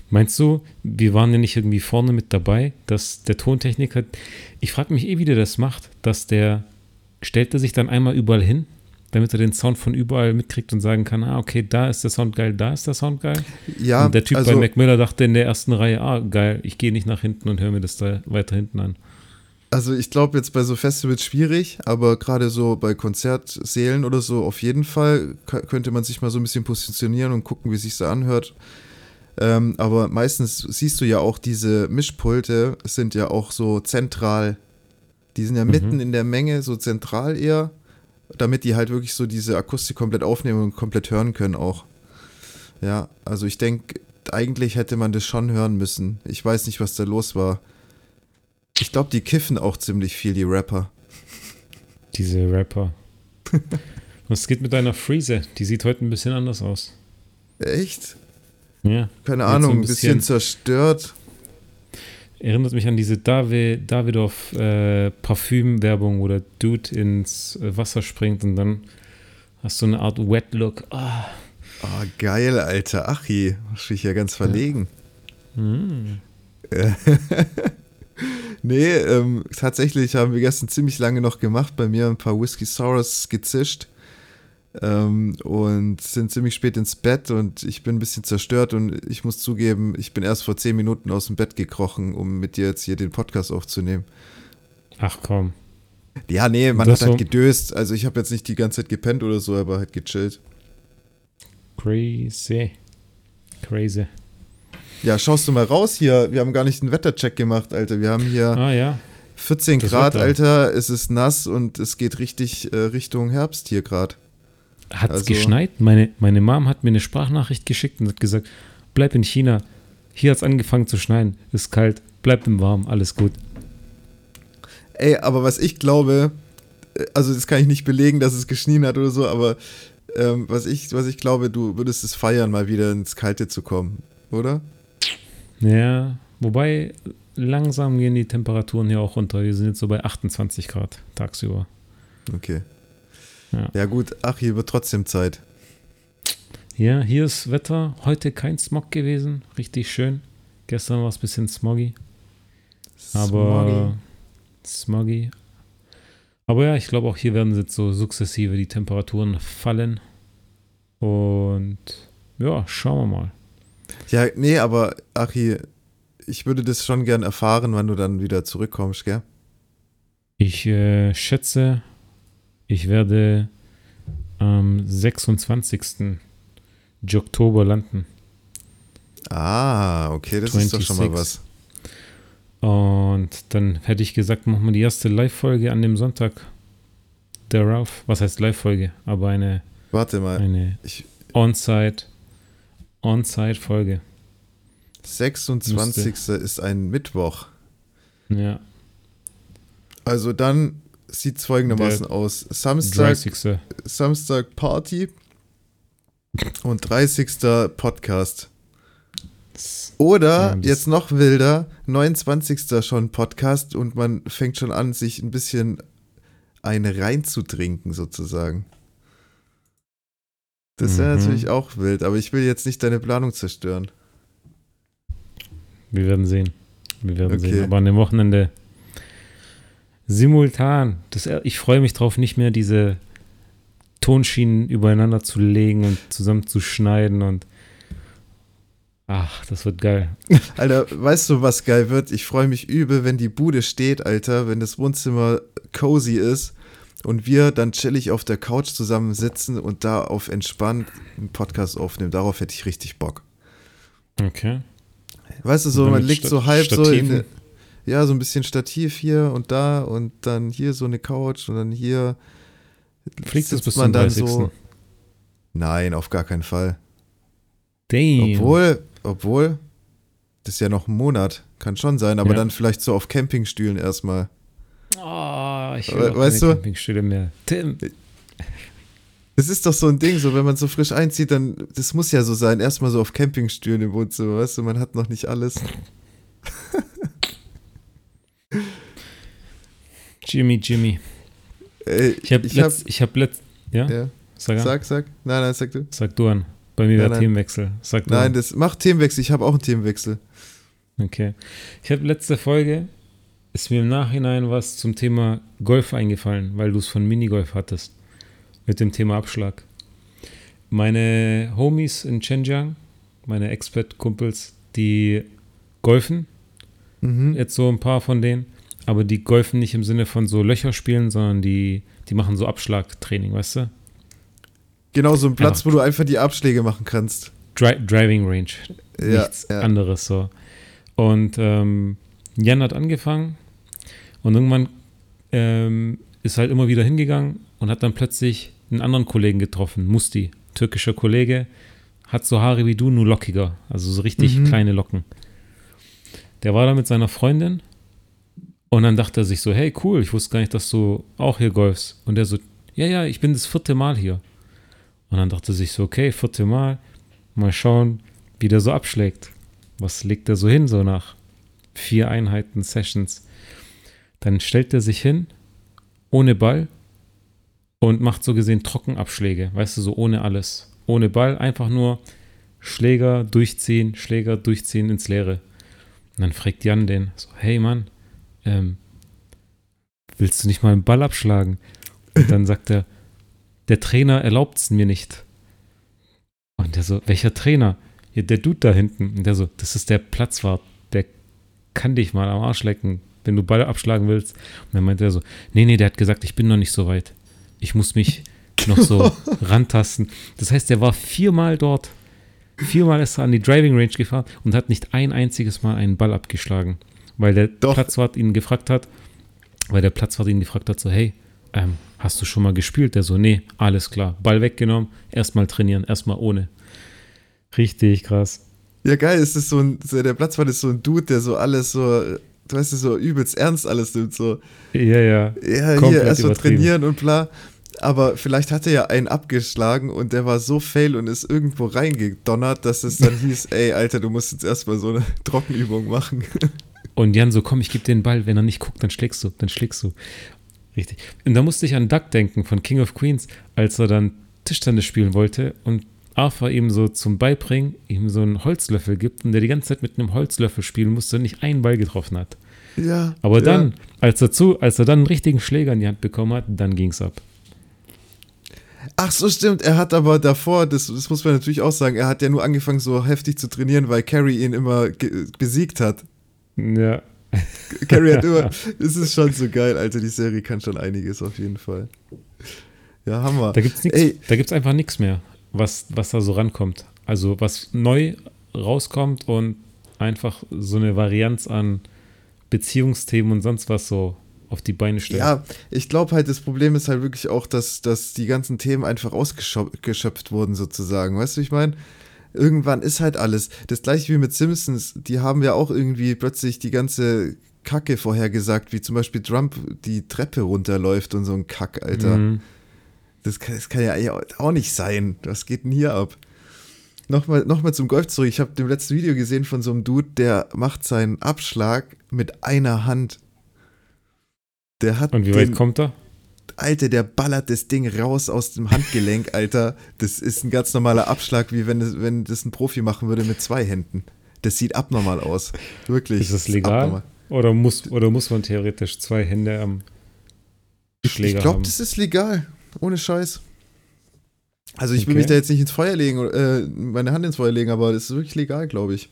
Meinst du, wir waren ja nicht irgendwie vorne mit dabei, dass der Tontechniker, ich frage mich eh, wie der das macht, dass der, stellt er sich dann einmal überall hin, damit er den Sound von überall mitkriegt und sagen kann, ah, okay, da ist der Sound geil, da ist der Sound geil.
Ja,
und der Typ
also,
bei Mac Miller dachte in der ersten Reihe, ah, geil, ich gehe nicht nach hinten und höre mir das da weiter hinten an.
Also ich glaube jetzt bei so Festivals schwierig, aber gerade so bei Konzertsälen oder so auf jeden Fall könnte man sich mal so ein bisschen positionieren und gucken, wie sich so anhört. Ähm, aber meistens siehst du ja auch diese Mischpulte sind ja auch so zentral. Die sind ja
Mhm.
mitten in der Menge, so zentral eher, damit die halt wirklich so diese Akustik komplett aufnehmen und komplett hören können auch. Ja, also ich denke, eigentlich hätte man das schon hören müssen. Ich weiß nicht, was da los war. Ich glaube, die kiffen auch ziemlich viel, die Rapper.
Diese Rapper. <laughs> Was geht mit deiner Freeze? Die sieht heute ein bisschen anders aus.
Echt?
Ja.
Keine
so
Ahnung,
ein
ein bisschen,
bisschen-
zerstört.
Erinnert mich an diese Davi, Davidoff äh, Parfüm-Werbung, wo der Dude ins äh, Wasser springt und dann hast du eine Art Wet Look. Ah.
Ah, geil, Alter. Achi, mach mich ja ganz verlegen.
Hm. <laughs>
Nee, ähm, tatsächlich haben wir gestern ziemlich lange noch gemacht, bei mir ein paar Whisky Sours gezischt ähm, und sind ziemlich spät ins Bett und ich bin ein bisschen zerstört und ich muss zugeben, ich bin erst vor zehn Minuten aus dem Bett gekrochen, um mit dir jetzt hier den Podcast aufzunehmen.
Ach komm.
Ja, nee, man
Das
hat halt
so-
gedöst. Also ich habe jetzt nicht die ganze Zeit gepennt oder so, aber halt gechillt.
Crazy. Crazy.
Ja, schaust du mal raus hier. Wir haben gar nicht einen Wettercheck gemacht, Alter. Wir haben hier
Ah ja.
14
Das
Grad. Alter. Es ist nass und es geht richtig äh, Richtung Herbst hier gerade.
Hat es
Also-
geschneit? Meine, meine Mom hat mir eine Sprachnachricht geschickt und hat gesagt, bleib in China. Hier hat es angefangen zu schneien. Ist kalt. Bleib im Warm. Alles gut.
Ey, aber was ich glaube, äh, also das kann ich nicht belegen, dass es geschnien hat oder so, aber ähm, was, ich, was ich glaube, du würdest es feiern, mal wieder ins Kalte zu kommen, oder?
Ja, wobei langsam gehen die Temperaturen hier auch runter. Wir sind jetzt so bei 28 Grad tagsüber.
Okay.
Ja.
Ja gut, ach, hier wird trotzdem Zeit.
Ja, hier ist Wetter. Heute kein Smog gewesen. Richtig schön. Gestern war es ein bisschen smoggy. Aber smoggy. Aber ja, ich glaube auch hier werden jetzt so sukzessive die Temperaturen fallen. Und ja, schauen wir mal.
Ja, nee, aber Achi, ich würde das schon gern erfahren, wann du dann wieder zurückkommst, gell?
Ich äh, schätze, ich werde am 26. Oktober landen.
Ah, okay, das ist doch schon mal
26.
was.
Und dann hätte ich gesagt, machen wir die erste Live-Folge an dem Sonntag darauf. Was heißt Live-Folge? Aber eine,
Warte mal,
eine On-Site, On-Site-Folge.
26. ist ein Mittwoch.
Ja,
Also dann sieht es folgendermaßen aus. Samstag,
30.
Samstag Party und 30. Podcast. Oder jetzt noch wilder, 29. schon Podcast und man fängt schon an, sich ein bisschen eine reinzutrinken, sozusagen. Das wäre
Mhm.
natürlich auch wild, aber ich will jetzt nicht deine Planung zerstören.
Wir werden sehen. Wir werden
Okay.
sehen. Aber an dem Wochenende simultan. Das, ich freue mich drauf, nicht mehr diese Tonschienen übereinander zu legen und zusammen zu schneiden und ach, das wird geil. <laughs>
Alter, weißt du, was geil wird? Ich freue mich übel, wenn die Bude steht, Alter, wenn das Wohnzimmer cozy ist und wir dann chillig auf der Couch zusammen sitzen und da auf entspannt einen Podcast aufnehmen. Darauf hätte ich richtig Bock.
Okay.
Weißt du, so, man liegt so halb so in,
Stativen?
Ja, so ein bisschen Stativ hier und da und dann hier so eine Couch und dann hier
Fliegt es bis
man
zum
dann
30.
so. Nein, auf gar keinen Fall.
Damn.
Obwohl, obwohl, das ist ja noch ein Monat, kann schon sein, aber
Ja.
dann vielleicht so auf Campingstühlen erstmal.
Oh, ich
We-
will auch
weißt
keine
du?
Campingstühle mehr. Tim.
Das ist doch so ein Ding, so wenn man so frisch einzieht, dann, das muss ja so sein, erstmal so auf Campingstühlen im Wohnzimmer, weißt du, man hat noch nicht alles. <laughs>
Jimmy, Jimmy.
Ey,
Ich habe
ich
letzt, ich hab letzt, ja?
ja,
Sag, an.
sag, sag, nein, nein, sag du.
Sag du an. Bei mir
Nein,
wäre
nein.
Themenwechsel. Sag du
Nein,
an.
das macht Themenwechsel, ich habe auch einen Themenwechsel.
Okay. Ich habe letzte Folge, ist mir im Nachhinein was zum Thema Golf eingefallen, weil du es von Minigolf hattest. Mit dem Thema Abschlag. Meine Homies in Zhenjiang, meine Expert-Kumpels, die golfen,
Mhm.
jetzt so ein paar von denen, aber die golfen nicht im Sinne von so Löcher spielen, sondern die, die machen so Abschlagtraining, weißt du?
Genau, so ein Platz,
Ja.
wo du einfach die Abschläge machen kannst.
Dri Driving Range.
Ja,
nichts
ja.
anderes so. Und ähm, Jan hat angefangen und irgendwann ähm, ist halt immer wieder hingegangen und hat dann plötzlich einen anderen Kollegen getroffen, Musti, türkischer Kollege, hat so Haare wie du, nur lockiger, also so richtig
Mhm.
kleine Locken. Der war da mit seiner Freundin und dann dachte er sich so, hey cool, ich wusste gar nicht, dass du auch hier golfst. Und der so, ja, ja, ich bin das vierte Mal hier. Und dann dachte er sich so, okay, vierte Mal, mal schauen, wie der so abschlägt. Was legt er so hin, so nach vier Einheiten, Sessions? Dann stellt er sich hin, ohne Ball und macht so gesehen Trockenabschläge, weißt du, so ohne alles. Ohne Ball, einfach nur Schläger durchziehen, Schläger durchziehen ins Leere. Und dann fragt Jan den so, hey Mann, ähm, willst du nicht mal einen Ball abschlagen? Und dann sagt er, der Trainer erlaubt es mir nicht. Und der so, welcher Trainer? Ja, der Dude da hinten. Und der so, das ist der Platzwart, der kann dich mal am Arsch lecken. wenn du Ball abschlagen willst. Und dann meinte er so, nee, nee, der hat gesagt, ich bin noch nicht so weit. Ich muss mich noch so <laughs> rantasten. Das heißt, er war viermal dort. Viermal ist er an die Driving Range gefahren und hat nicht ein einziges Mal einen Ball abgeschlagen. Weil der
Doch.
Platzwart ihn gefragt hat, weil der Platzwart ihn gefragt hat, so, hey, ähm, hast du schon mal gespielt? Der so, nee, alles klar. Ball weggenommen, erstmal trainieren, erstmal ohne. Richtig krass.
Ja, geil, es ist so ein, der Platzwart ist so ein Dude, der so alles so, du weißt so übelst ernst alles nimmt, so,
Ja, ja.
ja, hier,
Komplett
erstmal
übertrieben.
trainieren und bla. Aber vielleicht hat er ja einen abgeschlagen und der war so fail und ist irgendwo reingedonnert, dass es dann hieß, <laughs> ey, Alter, du musst jetzt erstmal so eine <laughs> Trockenübung machen. <laughs>
Und Jan so, komm, ich geb dir den Ball. Wenn er nicht guckt, dann schlägst du, dann schlägst du. Richtig. Und da musste ich an Duck denken von King of Queens, als er dann Tischtennis spielen wollte und Arthur ihm so zum Beibringen ihm so einen Holzlöffel gibt und der die ganze Zeit mit einem Holzlöffel spielen musste und nicht einen Ball getroffen hat.
Ja.
Aber
ja.
dann, als er, zu, als er dann einen richtigen Schläger in die Hand bekommen hat, dann ging's ab.
Ach so, stimmt. Er hat aber davor, das, das muss man natürlich auch sagen, er hat ja nur angefangen, so heftig zu trainieren, weil Carrie ihn immer besiegt hat.
Ja.
Carrie hat immer. <laughs> Es ist schon so geil, Alter. Die Serie kann schon einiges auf jeden Fall. Ja, Hammer.
Da gibt's nichts,
Ey.
da gibt's einfach nichts mehr, was, was da so rankommt. Also was neu rauskommt und einfach so eine Varianz an Beziehungsthemen und sonst was so auf die Beine stellt.
Ja, ich glaube halt, das Problem ist halt wirklich auch, dass, dass die ganzen Themen einfach ausgeschöpft wurden, sozusagen. Weißt du, ich meine? Irgendwann ist halt alles. Das gleiche wie mit Simpsons, die haben ja auch irgendwie plötzlich die ganze Kacke vorhergesagt, wie zum Beispiel Trump die Treppe runterläuft und so ein Kack, Alter.
Mhm.
Das kann, das kann ja eigentlich auch nicht sein. Was geht denn hier ab? Nochmal, nochmal zum Golf zurück. Ich habe dem letzten Video gesehen von so einem Dude, der macht seinen Abschlag mit einer Hand. Der hat
Und wie weit kommt er?
Alter, der ballert das Ding raus aus dem Handgelenk, <laughs> Alter. Das ist ein ganz normaler Abschlag, wie wenn das, wenn das ein Profi machen würde mit zwei Händen. Das sieht abnormal aus. Wirklich.
Ist das
ist
legal?
abnormal.
Oder muss, oder muss man theoretisch zwei Hände am
Ich,
Schläger
ich glaube,
haben?
das ist legal. Ohne Scheiß. Also ich will
Okay.
mich da jetzt nicht ins Feuer legen, äh, meine Hand ins Feuer legen, aber das ist wirklich legal, glaube ich.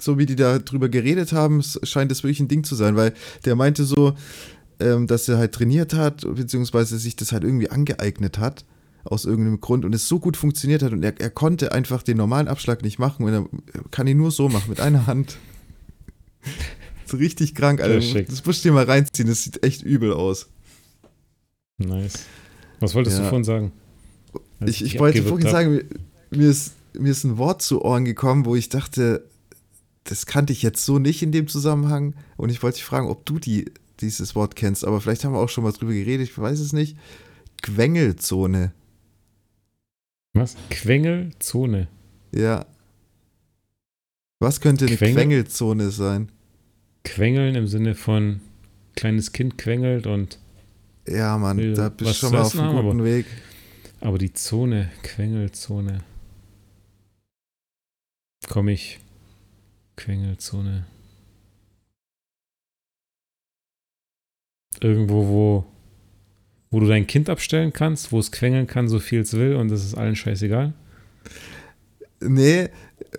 So wie die da drüber geredet haben, scheint das wirklich ein Ding zu sein, weil der meinte so, ähm, dass er halt trainiert hat, beziehungsweise sich das halt irgendwie angeeignet hat, aus irgendeinem Grund und es so gut funktioniert hat und er, er konnte einfach den normalen Abschlag nicht machen und er kann ihn nur so machen, mit einer Hand. <laughs> so richtig krank, Alter.
Schick.
Das musst du dir mal reinziehen, das sieht echt übel aus.
Nice. Was wolltest du
Ja.
vorhin sagen? Als
Ich, ich wollte vorhin
hab.
sagen, mir, mir, ist, mir ist ein Wort zu Ohren gekommen, wo ich dachte, das kannte ich jetzt so nicht in dem Zusammenhang. Und ich wollte dich fragen, ob du die, dieses Wort kennst. Aber vielleicht haben wir auch schon mal drüber geredet, ich weiß es nicht. Quengelzone.
Was? Quengelzone.
Ja. Was könnte eine
Quengel?
Quengelzone sein?
Quengeln im Sinne von kleines Kind quengelt und
Ja, Mann,
Will
da bist du schon mal auf einem guten
aber-
Weg.
aber die Zone, Quengelzone. Komm ich. Quengelzone. Irgendwo, wo, wo du dein Kind abstellen kannst, wo es quengeln kann, so viel es will und das ist allen scheißegal.
Nee,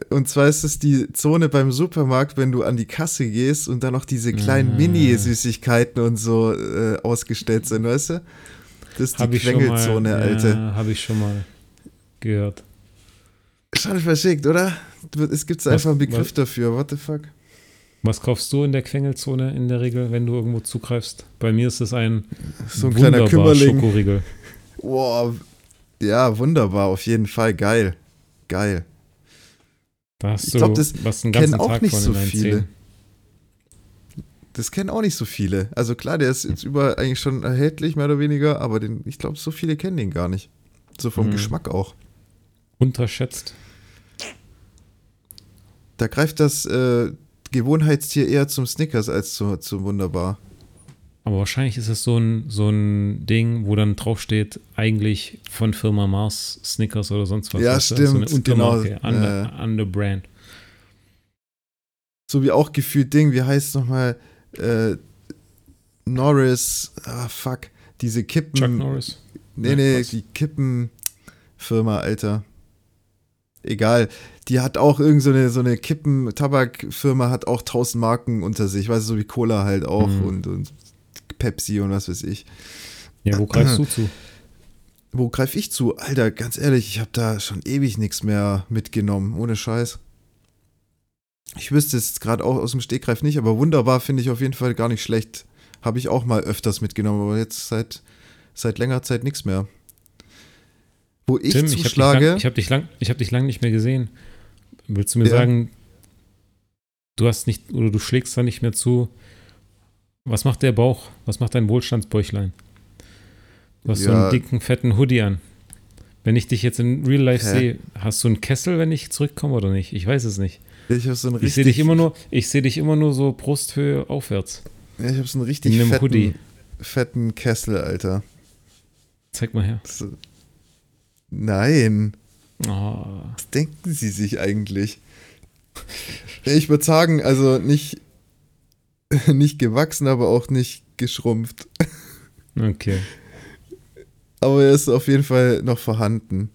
und zwar ist es die Zone beim Supermarkt, wenn du an die Kasse gehst und dann noch diese kleinen
Ah.
Mini-Süßigkeiten und so äh, ausgestellt sind, weißt du? Das ist die
Habe ich schon mal,
Quengelzone, Alter.
ja, habe ich schon mal gehört.
Schon verschickt, oder? Es gibt einfach einen Begriff
was-
dafür, what the fuck?
Was kaufst du in der Quengelzone in der Regel, wenn du irgendwo zugreifst? Bei mir ist es ein
So ein kleiner Kümmerling.
Schokoriegel.
Boah, ja, wunderbar, auf jeden Fall, geil. Geil.
Da hast
Ich
du
glaub, das kennen auch
Tag
nicht so viele.
Zähnen.
Das kennen auch nicht so viele. Also klar, der ist jetzt überall eigentlich schon erhältlich, mehr oder weniger, aber den, ich glaube, so viele kennen den gar nicht. So vom
Mhm.
Geschmack auch.
Unterschätzt.
Da greift das äh, Gewohnheitstier eher zum Snickers als zu, zum Wunderbar.
Aber wahrscheinlich ist es so ein, so ein Ding, wo dann draufsteht, eigentlich von Firma Mars, Snickers oder sonst was.
Ja,
weißt du? So eine
stimmt,
Untermarke,
genau,
under,
ja.
under Brand.
So wie auch gefühlt Ding, wie heißt es nochmal? Äh, Norris, ah fuck, diese Kippen.
Chuck Norris.
Nee, nee,
was?
die Kippenfirma, Alter. Egal. Die hat auch irgend so eine, so eine Kippen-Tabakfirma, hat auch 1000 Marken unter sich, weißt du, so wie Cola halt auch
Mhm.
und, und Pepsi und was weiß ich.
Ja, wo greifst du <clears throat> zu?
Wo greife ich zu? Alter, ganz ehrlich, ich habe da schon ewig nichts mehr mitgenommen, ohne Scheiß. Ich wüsste es gerade auch aus dem Stegreif nicht, aber wunderbar finde ich auf jeden Fall gar nicht schlecht. Habe ich auch mal öfters mitgenommen, aber jetzt seit, seit längerer Zeit nichts mehr. Wo ich
Tim, ich habe dich,
zuschlage,
lang- ich hab dich, lang- ich hab dich lang nicht mehr gesehen. Willst du mir
Ja.
sagen, du hast nicht oder du schlägst da nicht mehr zu? Was macht der Bauch? Was macht dein Wohlstandsbäuchlein? Du hast so
Ja.
einen dicken, fetten Hoodie an. Wenn ich dich jetzt in Real Life sehe, hast du einen Kessel, wenn ich zurückkomme oder nicht? Ich weiß es nicht.
ich so
Ich sehe dich immer nur, ich sehe dich immer nur so Brusthöhe aufwärts.
ja, ich habe so einen richtig
In einem
fetten,
Hoodie.
fetten Kessel, Alter.
Zeig mal her.
So. Nein,
Oh,
was denken Sie sich eigentlich? Ich würde sagen, also nicht, <laughs> nicht gewachsen, aber auch nicht geschrumpft.
okay.
Aber er ist auf jeden Fall noch vorhanden.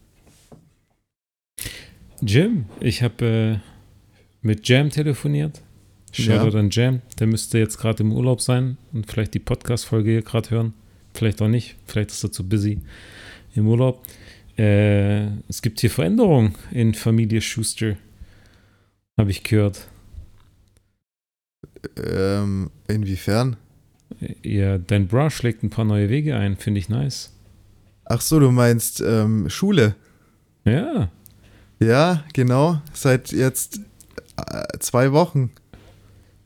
Jim, ich habe äh, mit Jam telefoniert. Shoutout an Jam. Der müsste jetzt gerade im Urlaub sein und vielleicht die Podcast-Folge hier gerade hören. Vielleicht auch nicht. Vielleicht ist er zu busy im Urlaub. Äh, es gibt hier Veränderungen in Familie Schuster. Habe ich gehört.
Ähm, inwiefern?
Ja, dein Bra schlägt ein paar neue Wege ein. Finde ich nice.
Ach so, du meinst ähm, Schule.
Ja.
Ja, genau. Seit jetzt äh, zwei Wochen.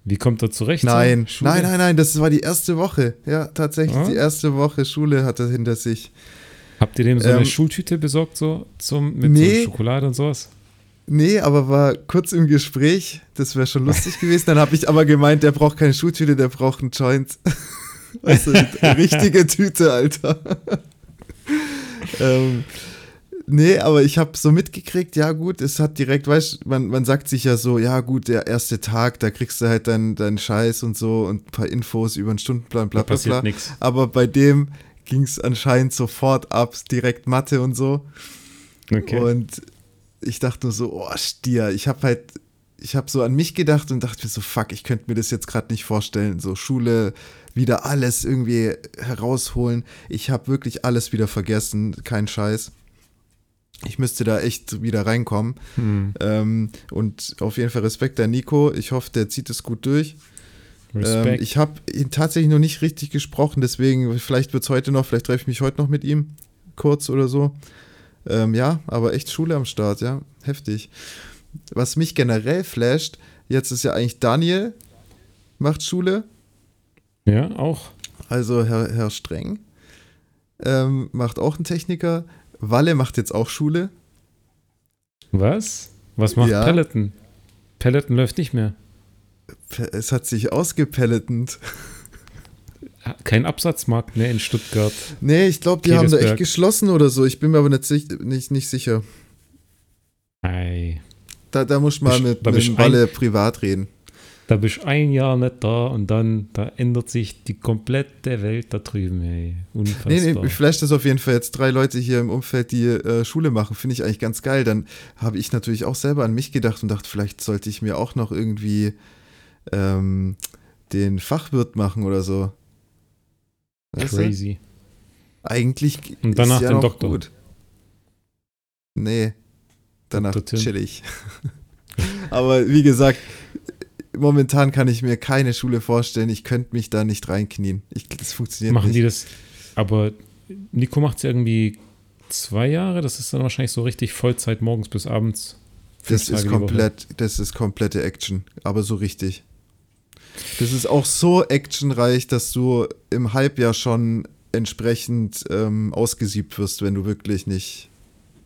Wie kommt er zurecht?
Nein, nein, nein, nein, das war die erste Woche. Ja, tatsächlich,
Ah.
die erste Woche Schule hat er hinter sich.
Habt ihr dem so
Ähm,
eine Schultüte besorgt, so zum, mit
Nee.
so Schokolade und sowas?
Nee, aber war kurz im Gespräch. Das wäre schon lustig gewesen. Dann habe ich aber gemeint, der braucht keine Schultüte, der braucht einen Joint. <laughs> Eine richtige Tüte, Alter. ähm, nee, aber ich habe so mitgekriegt, ja gut, es hat direkt, weißt du, man, man sagt sich ja so, ja gut, der erste Tag, da kriegst du halt deinen deinen Scheiß und so und ein paar Infos über den Stundenplan, bla bla
passiert
bla.
nichts.
Aber bei dem ging es anscheinend sofort ab, direkt Mathe und so.
Okay.
Und ich dachte nur so, oh, Stier, ich habe halt, ich habe so an mich gedacht und dachte mir so, fuck, ich könnte mir das jetzt gerade nicht vorstellen. So Schule, wieder alles irgendwie herausholen. Ich habe wirklich alles wieder vergessen, kein Scheiß. Ich müsste da echt wieder reinkommen.
Hm.
Ähm, und auf jeden Fall Respekt an Nico. Ich hoffe, der zieht es gut durch. Ähm, ich habe ihn tatsächlich noch nicht richtig gesprochen, deswegen vielleicht wird es heute noch, vielleicht treffe ich mich heute noch mit ihm, kurz oder so. Ähm, ja, aber echt Schule am Start, ja, heftig. Was mich generell flasht, jetzt ist ja eigentlich Daniel macht Schule,
ja, auch.
also Herr, Herr Streng ähm, macht auch einen Techniker. Walle macht jetzt auch Schule.
Was? Was macht
Ja.
Peloton? Peloton läuft nicht mehr.
Es hat sich ausgepelletend. <laughs>
Kein Absatzmarkt mehr in Stuttgart.
Nee, ich glaube, die haben da echt
Kedesberg.
geschlossen oder so. Ich bin mir aber nicht, nicht, nicht sicher.
Ei.
Da, da muss mal mit,
da
mit Walle privat reden.
Da bist ein Jahr nicht da und dann da ändert sich die komplette Welt da drüben, ey. Unfassbar.
Nee, nee, ich flash das auf jeden Fall jetzt drei Leute hier im Umfeld, die äh, Schule machen. Finde ich eigentlich ganz geil. Dann habe ich natürlich auch selber an mich gedacht und dachte, vielleicht sollte ich mir auch noch irgendwie ähm, den Fachwirt machen oder so. Weißt du?
Crazy.
Eigentlich
Und danach
ist ja
den
noch
Doktor.
gut. Nee, danach.
Tim.
chillig. <laughs> Aber wie gesagt, momentan kann ich mir keine Schule vorstellen. Ich könnte mich da nicht reinknien. Ich, das funktioniert
Machen
nicht.
die das? Aber Nico macht es irgendwie zwei Jahre. Das ist dann wahrscheinlich so richtig Vollzeit morgens bis abends.
Das
Tage
ist komplett, das ist komplette Action, aber so richtig. Das ist auch so actionreich, dass du im Halbjahr schon entsprechend ähm, ausgesiebt wirst, wenn du wirklich nicht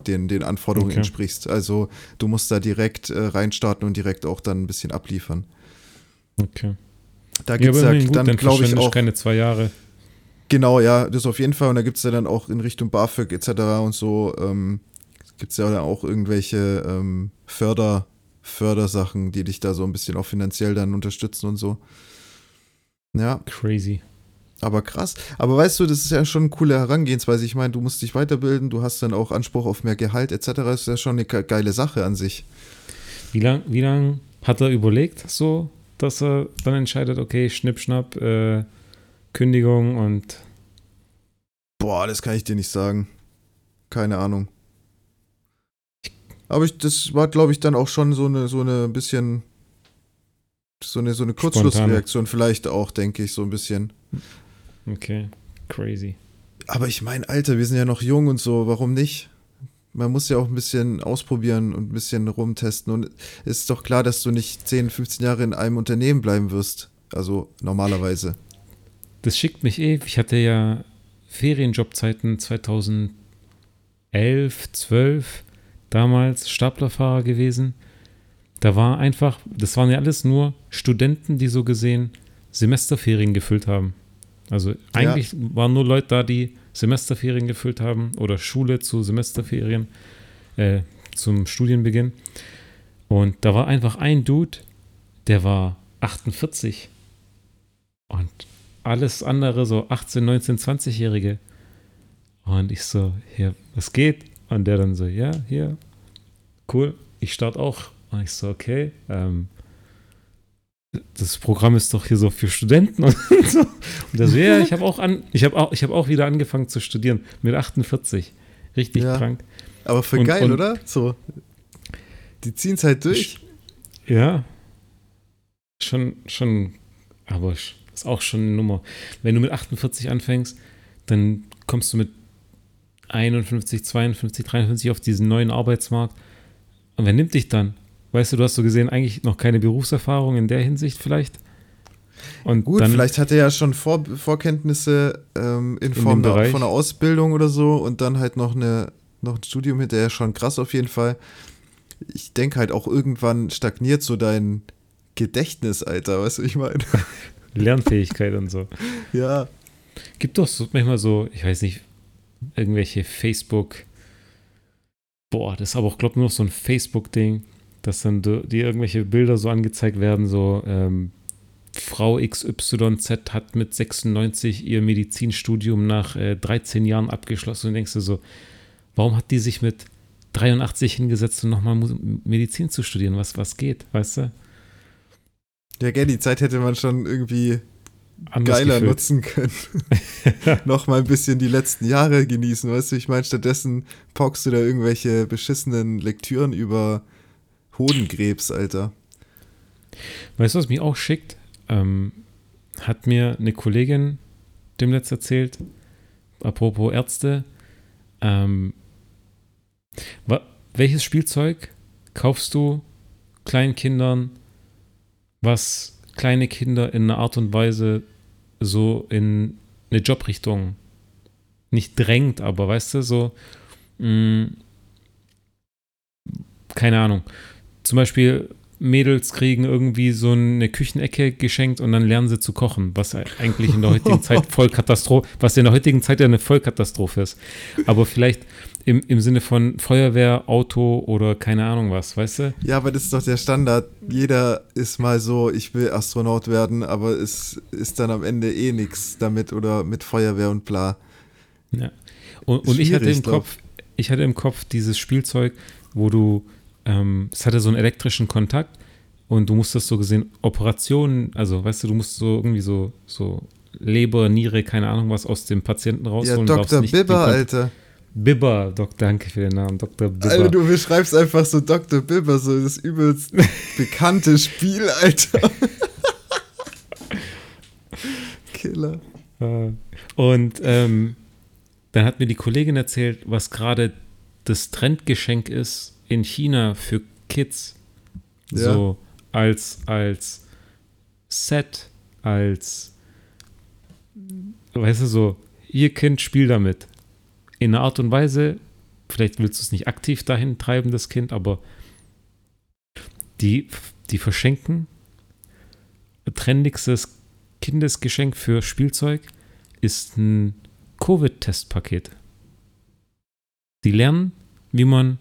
den, den Anforderungen
Okay.
entsprichst. Also du musst da direkt äh, reinstarten und direkt auch dann ein bisschen abliefern.
Okay.
Da gibt es ja,
gut,
dann,
dann
glaube ich, auch.
keine zwei Jahre.
Genau, ja, das auf jeden Fall. Und da gibt es ja dann auch in Richtung BAföG etc. und so, ähm, gibt es ja dann auch irgendwelche ähm, Förder, Fördersachen, die dich da so ein bisschen auch finanziell dann unterstützen und so. Ja,
Crazy.
Aber krass. Aber weißt du, das ist ja schon eine coole Herangehensweise. Ich meine, du musst dich weiterbilden, du hast dann auch Anspruch auf mehr Gehalt etc. Das ist ja schon eine geile Sache an sich.
Wie lange wie lang hat er überlegt, so, dass er dann entscheidet, okay, Schnipp, Schnapp, äh, Kündigung und.
Boah, das kann ich dir nicht sagen. Keine Ahnung. Aber ich, das war, glaube ich, dann auch schon so eine, so eine bisschen. So eine, so eine Kurzschlussreaktion, vielleicht auch, denke ich, so ein bisschen.
Okay, crazy.
Aber ich meine, Alter, wir sind ja noch jung und so, warum nicht? Man muss ja auch ein bisschen ausprobieren und ein bisschen rumtesten. Und es ist doch klar, dass du nicht 10, 15 Jahre in einem Unternehmen bleiben wirst. Also normalerweise.
Das schickt mich eh. Ich hatte ja Ferienjobzeiten 2011, 12, damals Staplerfahrer gewesen. Da war einfach, das waren ja alles nur Studenten, die so gesehen Semesterferien gefüllt haben. Also eigentlich ja. waren nur Leute da, die Semesterferien gefüllt haben oder Schule zu Semesterferien, äh, zum Studienbeginn. Und da war einfach ein Dude, der war 48 und alles andere so 18, 19, 20-Jährige. Und ich so, hier, was geht? Und der dann so, ja, hier, cool, ich starte auch. Und ich so, okay, ähm, das Programm ist doch hier so für Studenten <laughs> und so. Und der so, ja, ich habe auch an, ich habe auch, ich habe auch wieder angefangen zu studieren mit 48. Richtig ja. krank.
Aber für und, geil, und, oder? So. Die ziehen es halt durch.
Ja. Schon, schon, aber ist auch schon eine Nummer. Wenn du mit 48 anfängst, dann kommst du mit 51, 52, 53 auf diesen neuen Arbeitsmarkt. Und wer nimmt dich dann? Weißt du, du hast so gesehen eigentlich noch keine Berufserfahrung in der Hinsicht vielleicht.
Und Gut, dann, vielleicht hat er ja schon Vor Vorkenntnisse ähm, in, in Form der, von einer Ausbildung oder so und dann halt noch, eine, noch ein Studium hinterher, schon krass auf jeden Fall. Ich denke halt auch irgendwann stagniert so dein Gedächtnis, Alter, weißt du, ich meine. <laughs>
Lernfähigkeit und so.
Ja.
Gibt doch so, manchmal so, ich weiß nicht, irgendwelche Facebook, boah, das ist aber auch, glaube ich, nur noch so ein Facebook-Ding dass dann die irgendwelche Bilder so angezeigt werden, so ähm, Frau XYZ hat mit 96 ihr Medizinstudium nach äh, 13 Jahren abgeschlossen und denkst du so, warum hat die sich mit 83 hingesetzt um nochmal Medizin zu studieren? Was, was geht, weißt du?
Ja, gell, die Zeit hätte man schon irgendwie geiler gefüllt. nutzen können. <laughs> Nochmal ein bisschen die letzten Jahre genießen, weißt du? Ich meine, stattdessen packst du da irgendwelche beschissenen Lektüren über Hodenkrebs, Alter.
Weißt du, was mich auch schickt? Ähm, hat mir eine Kollegin demnächst erzählt, apropos Ärzte, ähm, welches Spielzeug kaufst du kleinen Kindern, was kleine Kinder in einer Art und Weise so in eine Jobrichtung nicht drängt, aber weißt du, so, mh, mm, keine Ahnung, zum Beispiel Mädels kriegen irgendwie so eine Küchenecke geschenkt und dann lernen sie zu kochen, was eigentlich in der heutigen <laughs> Zeit voll Katastrophe, was in der heutigen Zeit ja eine Vollkatastrophe ist. Aber vielleicht im, im Sinne von Feuerwehr, Auto oder keine Ahnung was, weißt du?
Ja, aber das ist doch der Standard. Jeder ist mal so, ich will Astronaut werden, aber es ist dann am Ende eh nichts damit oder mit Feuerwehr und bla.
Ja. Und, und ich hatte im Kopf, ich hatte im Kopf dieses Spielzeug, wo du ähm, es hatte so einen elektrischen Kontakt und du musstest so gesehen Operationen, also weißt du, du musst so irgendwie so, so Leber, Niere, keine Ahnung was aus dem Patienten rausholen.
Ja, Dr. Bibber, Alter.
Bibber, Doc, danke für den Namen, Dr. Bibber.
Alter, du beschreibst einfach so Dr. Bibber, so das übelst <laughs> bekannte Spiel, Alter. Killer.
Äh, und ähm, dann hat mir die Kollegin erzählt, was gerade das Trendgeschenk ist in China für Kids ja. so als, als Set, als, weißt du, so, ihr Kind spielt damit. In einer Art und Weise, vielleicht willst du es nicht aktiv dahin treiben, das Kind, aber die, die verschenken trendigstes Kindesgeschenk für Spielzeug ist ein Covid-Testpaket. Die lernen, wie man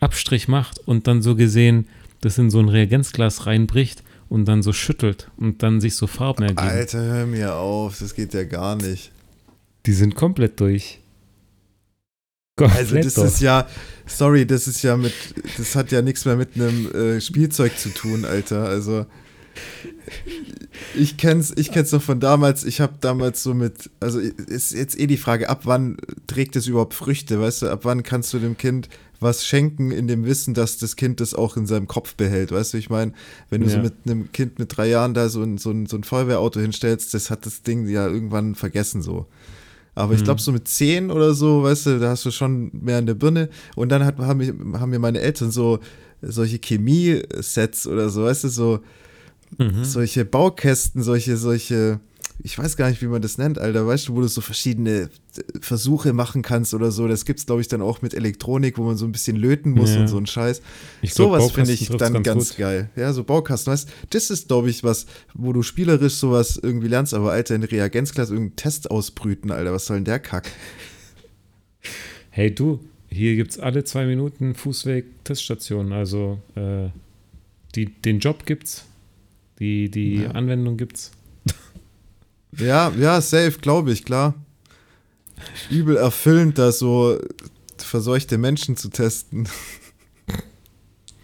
Abstrich macht und dann so gesehen das in so ein Reagenzglas reinbricht und dann so schüttelt und dann sich so Farben ergeben.
Alter, hör mir auf, das geht ja gar nicht.
Die sind komplett durch.
Komplett also das durch. ist ja, sorry, das ist ja mit, das hat ja nichts mehr mit einem äh, Spielzeug zu tun, Alter. Also ich kenn's, ich kenn's noch von damals. Ich habe damals so mit, also ist jetzt eh die Frage, ab wann trägt es überhaupt Früchte, weißt du? Ab wann kannst du dem Kind was schenken in dem Wissen, dass das Kind das auch in seinem Kopf behält, weißt du? Ich meine, wenn du ja. so mit einem Kind mit drei Jahren da so ein, so ein, so ein Feuerwehrauto hinstellst, das hat das Ding ja irgendwann vergessen so. Aber mhm. ich glaube, so mit zehn oder so, weißt du, da hast du schon mehr in der Birne. Und dann hat, haben, haben mir meine Eltern so solche Chemie-Sets oder so, weißt du, so mhm. solche Baukästen, solche, solche, ich weiß gar nicht, wie man das nennt, Alter, weißt du, wo du so verschiedene äh, Versuche machen kannst oder so. Das gibt es, glaube ich, dann auch mit Elektronik, wo man so ein bisschen löten muss ja. und so ein Scheiß. Ich Sowas finde ich dann ganz, ganz geil. Ja, so Baukasten, weißt das ist, glaube ich, was, wo du spielerisch sowas irgendwie lernst, aber Alter, in Reagenzklasse irgendeinen Test ausbrüten, Alter, was soll denn der Kack?
Hey du, hier gibt es alle zwei Minuten Fußweg-Teststationen, also äh, die, den Job gibt's, die, die ja. Anwendung gibt's. <laughs>
Ja, ja, safe, glaube ich, klar. Übel erfüllend, da so verseuchte Menschen zu testen.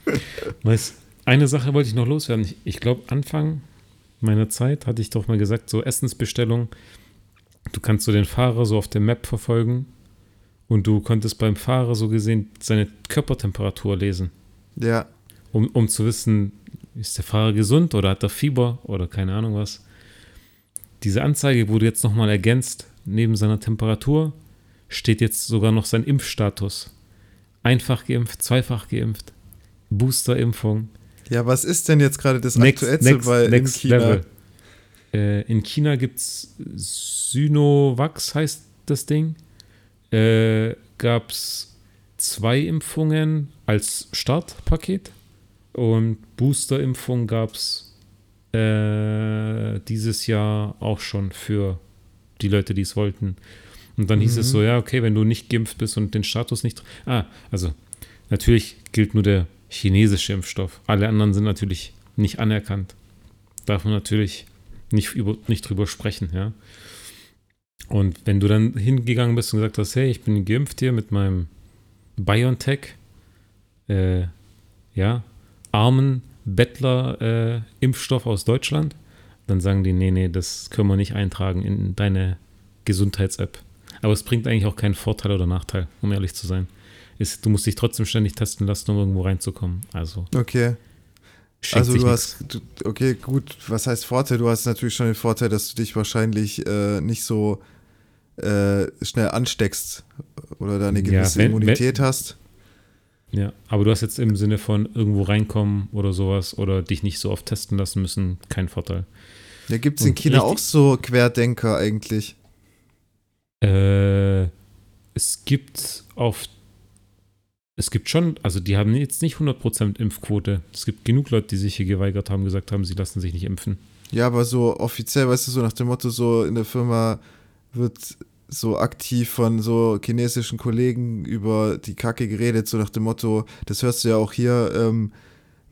<laughs>
Weißt, eine Sache wollte ich noch loswerden. Ich, ich glaube, Anfang meiner Zeit hatte ich doch mal gesagt, so Essensbestellung, du kannst so den Fahrer so auf der Map verfolgen und du konntest beim Fahrer so gesehen seine Körpertemperatur lesen.
Ja.
Um, um zu wissen, ist der Fahrer gesund oder hat er Fieber oder keine Ahnung was. Diese Anzeige wurde jetzt nochmal ergänzt. Neben seiner Temperatur steht jetzt sogar noch sein Impfstatus. Einfach geimpft, zweifach geimpft, Boosterimpfung.
Ja, was ist denn jetzt gerade das next, Aktuellste next, bei next in China? Level.
Äh, in China gibt es Synovax, heißt das Ding. Äh, Gab es zwei Impfungen als Startpaket und Boosterimpfung gab es äh, dieses Jahr auch schon für die Leute, die es wollten. Und dann mhm. hieß es so, mhm. ja, okay, wenn du nicht geimpft bist und den Status nicht. Ah, also natürlich gilt nur der chinesische Impfstoff. Alle anderen sind natürlich nicht anerkannt. Darf man natürlich nicht, über, nicht drüber sprechen, ja. Und wenn du dann hingegangen bist und gesagt hast, hey, ich bin geimpft hier mit meinem BioNTech, äh, ja, armen Bettler-Impfstoff äh, aus Deutschland, dann sagen die, nee, nee, das können wir nicht eintragen in deine Gesundheits-App. Aber es bringt eigentlich auch keinen Vorteil oder Nachteil, um ehrlich zu sein. Ist, du musst dich trotzdem ständig testen lassen, um irgendwo reinzukommen. Also.
Okay. Also du hast, du, okay, gut, was heißt Vorteil? Du hast natürlich schon den Vorteil, dass du dich wahrscheinlich äh, nicht so äh, schnell ansteckst oder da eine gewisse ja, wenn, Immunität wenn, hast.
Ja, aber du hast jetzt im Sinne von irgendwo reinkommen oder sowas oder dich nicht so oft testen lassen müssen, keinen Vorteil.
Ja, gibt es in China auch so Querdenker eigentlich?
Äh, es gibt auf es gibt schon, also die haben jetzt nicht 100% Impfquote. Es gibt genug Leute, die sich hier geweigert haben, gesagt haben, sie lassen sich nicht impfen.
Ja, aber so offiziell, weißt du, so nach dem Motto, so in der Firma wird so aktiv von so chinesischen Kollegen über die Kacke geredet, so nach dem Motto, das hörst du ja auch hier ähm,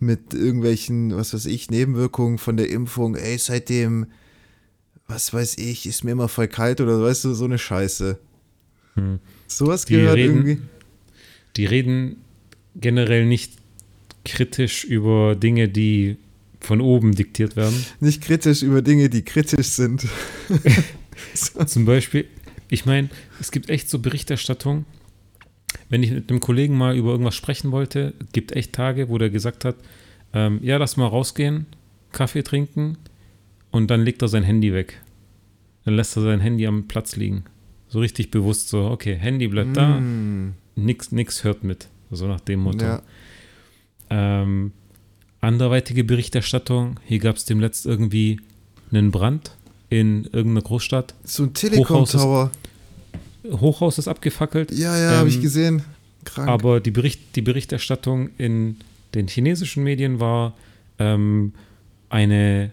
mit irgendwelchen, was weiß ich, Nebenwirkungen von der Impfung, ey, seitdem, was weiß ich, ist mir immer voll kalt oder weißt du, so eine Scheiße. Hm. Sowas gehört
reden,
irgendwie.
Die reden generell nicht kritisch über Dinge, die von oben diktiert werden.
Nicht kritisch über Dinge, die kritisch sind. <laughs>
Zum Beispiel, ich meine, es gibt echt so Berichterstattung. Wenn ich mit einem Kollegen mal über irgendwas sprechen wollte, gibt echt Tage, wo der gesagt hat, ähm, ja, lass mal rausgehen, Kaffee trinken und dann legt er sein Handy weg. Dann lässt er sein Handy am Platz liegen. So richtig bewusst so, okay, Handy bleibt mm. da, nix, nix hört mit. So nach dem Motto. Ja. Ähm, anderweitige Berichterstattung, hier gab es demnächst irgendwie einen Brand in irgendeiner Großstadt.
So ein Telekom-Tower.
Hochhaus ist abgefackelt.
Ja, ja, ähm, habe ich gesehen.
Krank. Aber die, Bericht, die Berichterstattung in den chinesischen Medien war, ähm, eine,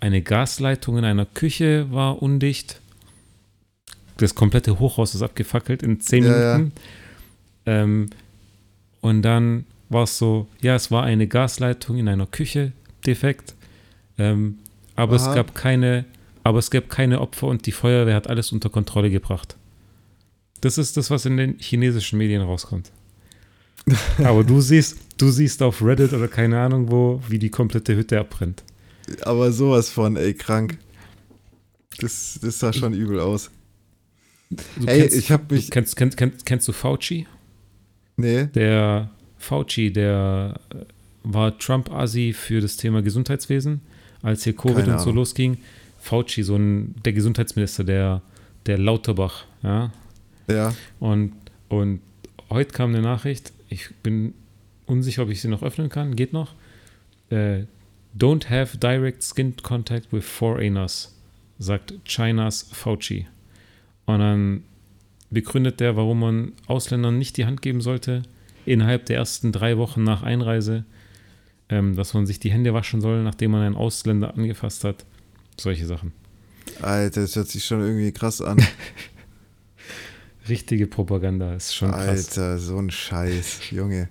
eine Gasleitung in einer Küche war undicht. Das komplette Hochhaus ist abgefackelt in zehn ja, Minuten. Ja. Ähm, und dann war es so, ja, es war eine Gasleitung in einer Küche defekt. Ähm, aber
Aha.
es gab keine, aber es gab keine Opfer und die Feuerwehr hat alles unter Kontrolle gebracht. Das ist das, was in den chinesischen Medien rauskommt. <laughs> aber du siehst, du siehst auf Reddit oder keine Ahnung wo, wie die komplette Hütte abbrennt.
Aber sowas von, ey, krank. Das, das sah schon übel aus.
Du
Ey,
kennst,
ich hab
du
mich-
Kennst, kennst, kennst, kennst du Fauci?
Nee,
Der Fauci, der äh, war Trump-Asi für das Thema Gesundheitswesen, als hier Covid und so losging. Fauci, so ein, der Gesundheitsminister, der, der Lauterbach, ja.
ja.
Und, und heute kam eine Nachricht, ich bin unsicher, ob ich sie noch öffnen kann, geht noch. Äh, Don't have direct skin contact with foreigners, sagt Chinas Fauci. Und dann begründet der, warum man Ausländern nicht die Hand geben sollte, innerhalb der ersten drei Wochen nach Einreise, ähm, dass man sich die Hände waschen soll, nachdem man einen Ausländer angefasst hat. Solche Sachen.
Alter, das hört sich schon irgendwie krass an. <laughs>
Richtige Propaganda, ist schon krass.
Alter, so ein Scheiß, Junge.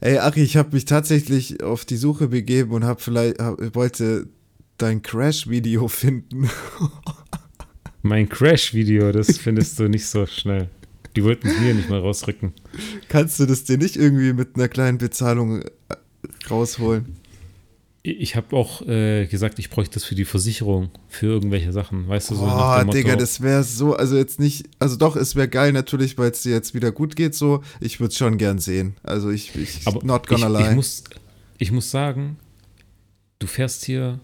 Ey, Achi, ich habe mich tatsächlich auf die Suche begeben und habe vielleicht hab, wollte dein Crash-Video <laughs> finden.
Mein Crash-Video, das findest du nicht so schnell. Die wollten es mir nicht mal rausrücken.
Kannst du das dir nicht irgendwie mit einer kleinen Bezahlung äh, rausholen?
Ich habe auch äh, gesagt, ich bräuchte das für die Versicherung, für irgendwelche Sachen. Weißt du, so Motto,
Digga, das wäre so, also jetzt nicht, also doch, es wäre geil natürlich, weil es dir jetzt wieder gut geht so. Ich würde es schon gern sehen. Also ich, ich
aber
not gonna
ich,
lie.
Ich muss, ich muss sagen, du fährst hier